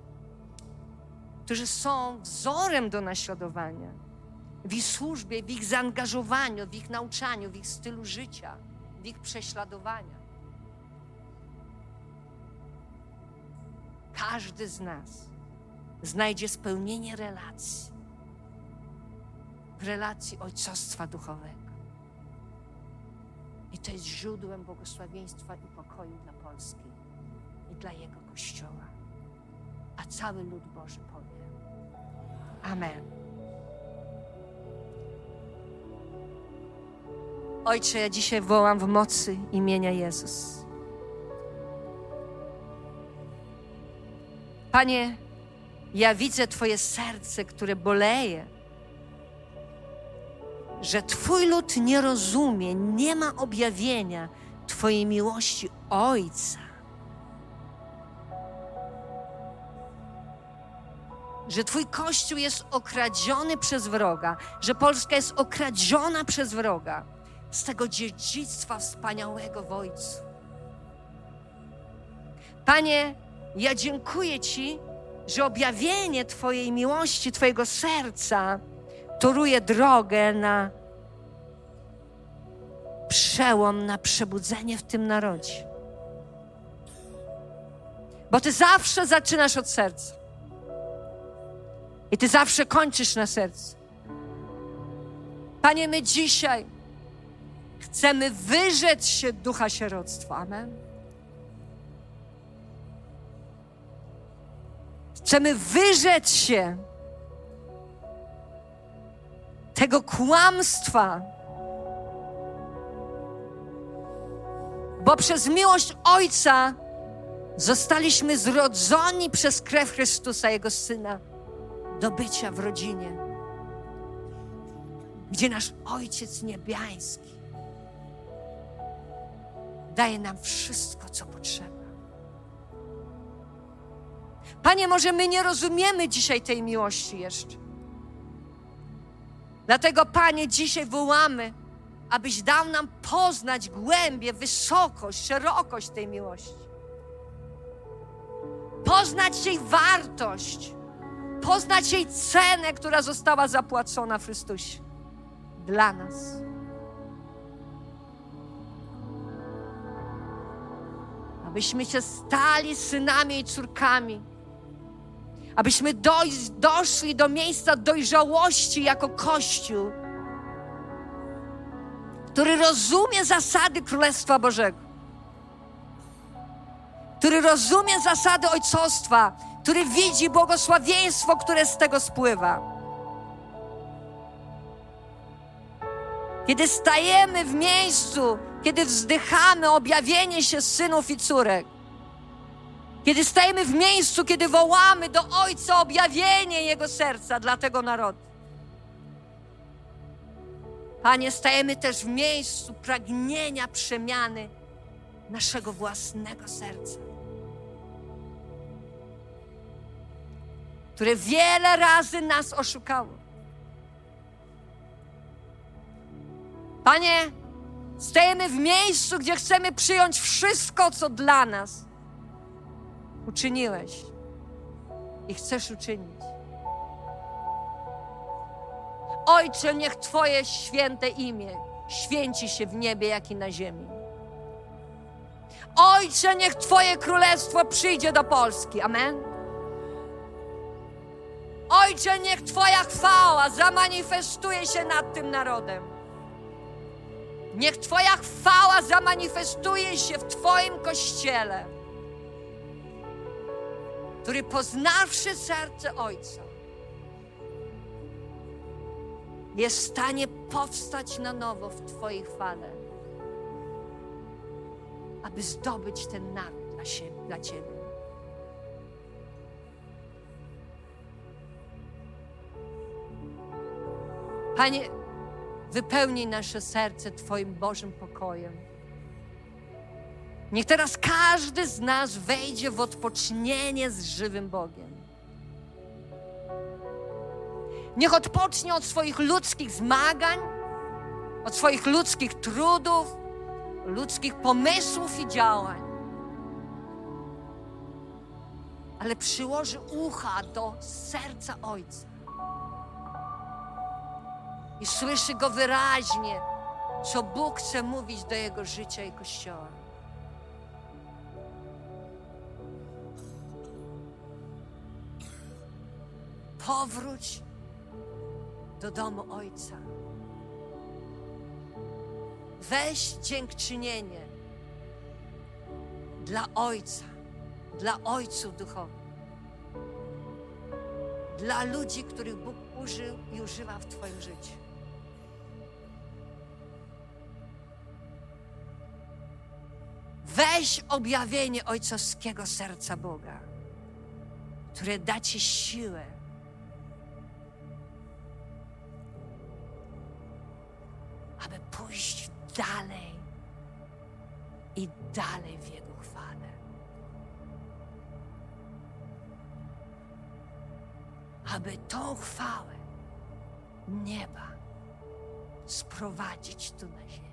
którzy są wzorem do naśladowania w ich służbie, w ich zaangażowaniu, w ich nauczaniu, w ich stylu życia, w ich prześladowaniach. Każdy z nas znajdzie spełnienie relacji w relacji ojcostwa duchowego. I to jest źródłem błogosławieństwa i pokoju dla Polski i dla Jego Kościoła. A cały lud Boży powie Amen. Ojcze, ja dzisiaj wołam w mocy imienia Jezus. Panie, ja widzę Twoje serce, które boleje, że Twój lud nie rozumie, nie ma objawienia Twojej miłości Ojca. Że Twój Kościół jest okradziony przez wroga, że Polska jest okradziona przez wroga z tego dziedzictwa wspaniałego w Ojcu. Panie, ja dziękuję Ci, że objawienie Twojej miłości, Twojego serca toruje drogę na przełom, na przebudzenie w tym narodzie. Bo Ty zawsze zaczynasz od serca. I Ty zawsze kończysz na sercu. Panie, my dzisiaj chcemy wyrzec się ducha sieroctwa. Amen. Chcemy wyrzec się tego kłamstwa, bo przez miłość Ojca zostaliśmy zrodzoni przez krew Chrystusa, Jego Syna, do bycia w rodzinie, gdzie nasz Ojciec Niebiański daje nam wszystko, co potrzeba. Panie, może my nie rozumiemy dzisiaj tej miłości jeszcze. Dlatego, Panie, dzisiaj wołamy, abyś dał nam poznać głębię, wysokość, szerokość tej miłości. Poznać jej wartość, poznać jej cenę, która została zapłacona w Chrystusie dla nas. Abyśmy się stali synami i córkami abyśmy dojść, doszli do miejsca dojrzałości jako Kościół, który rozumie zasady Królestwa Bożego, który rozumie zasady ojcostwa, który widzi błogosławieństwo, które z tego spływa. Kiedy stajemy w miejscu, kiedy wzdychamy objawienie się synów i córek, kiedy stajemy w miejscu, kiedy wołamy do Ojca objawienie Jego serca dla tego narodu. Panie, stajemy też w miejscu pragnienia przemiany naszego własnego serca, które wiele razy nas oszukało. Panie, Stajemy w miejscu, gdzie chcemy przyjąć wszystko, co dla nas uczyniłeś i chcesz uczynić. Ojcze, niech Twoje święte imię święci się w niebie, jak i na ziemi. Ojcze, niech Twoje królestwo przyjdzie do Polski. Amen. Ojcze, niech Twoja chwała zamanifestuje się nad tym narodem. Niech Twoja chwała zamanifestuje się w Twoim kościele, który poznawszy serce Ojca, jest w stanie powstać na nowo w Twojej chwale, aby zdobyć ten naród dla, siebie, dla Ciebie. Panie, wypełnij nasze serce Twoim Bożym pokojem. Niech teraz każdy z nas wejdzie w odpocznienie z żywym Bogiem. Niech odpocznie od swoich ludzkich zmagań, od swoich ludzkich trudów, ludzkich pomysłów i działań. Ale przyłoży ucha do serca Ojca i słyszy go wyraźnie, co Bóg chce mówić do jego życia i kościoła. Powróć do domu Ojca. Weź dziękczynienie dla Ojca, dla Ojców duchowych, dla ludzi, których Bóg użył i używa w Twoim życiu. Weź objawienie ojcowskiego serca Boga, które da Ci siłę, aby pójść dalej i dalej w Jego chwale. Aby tą chwałę nieba sprowadzić tu na ziemię.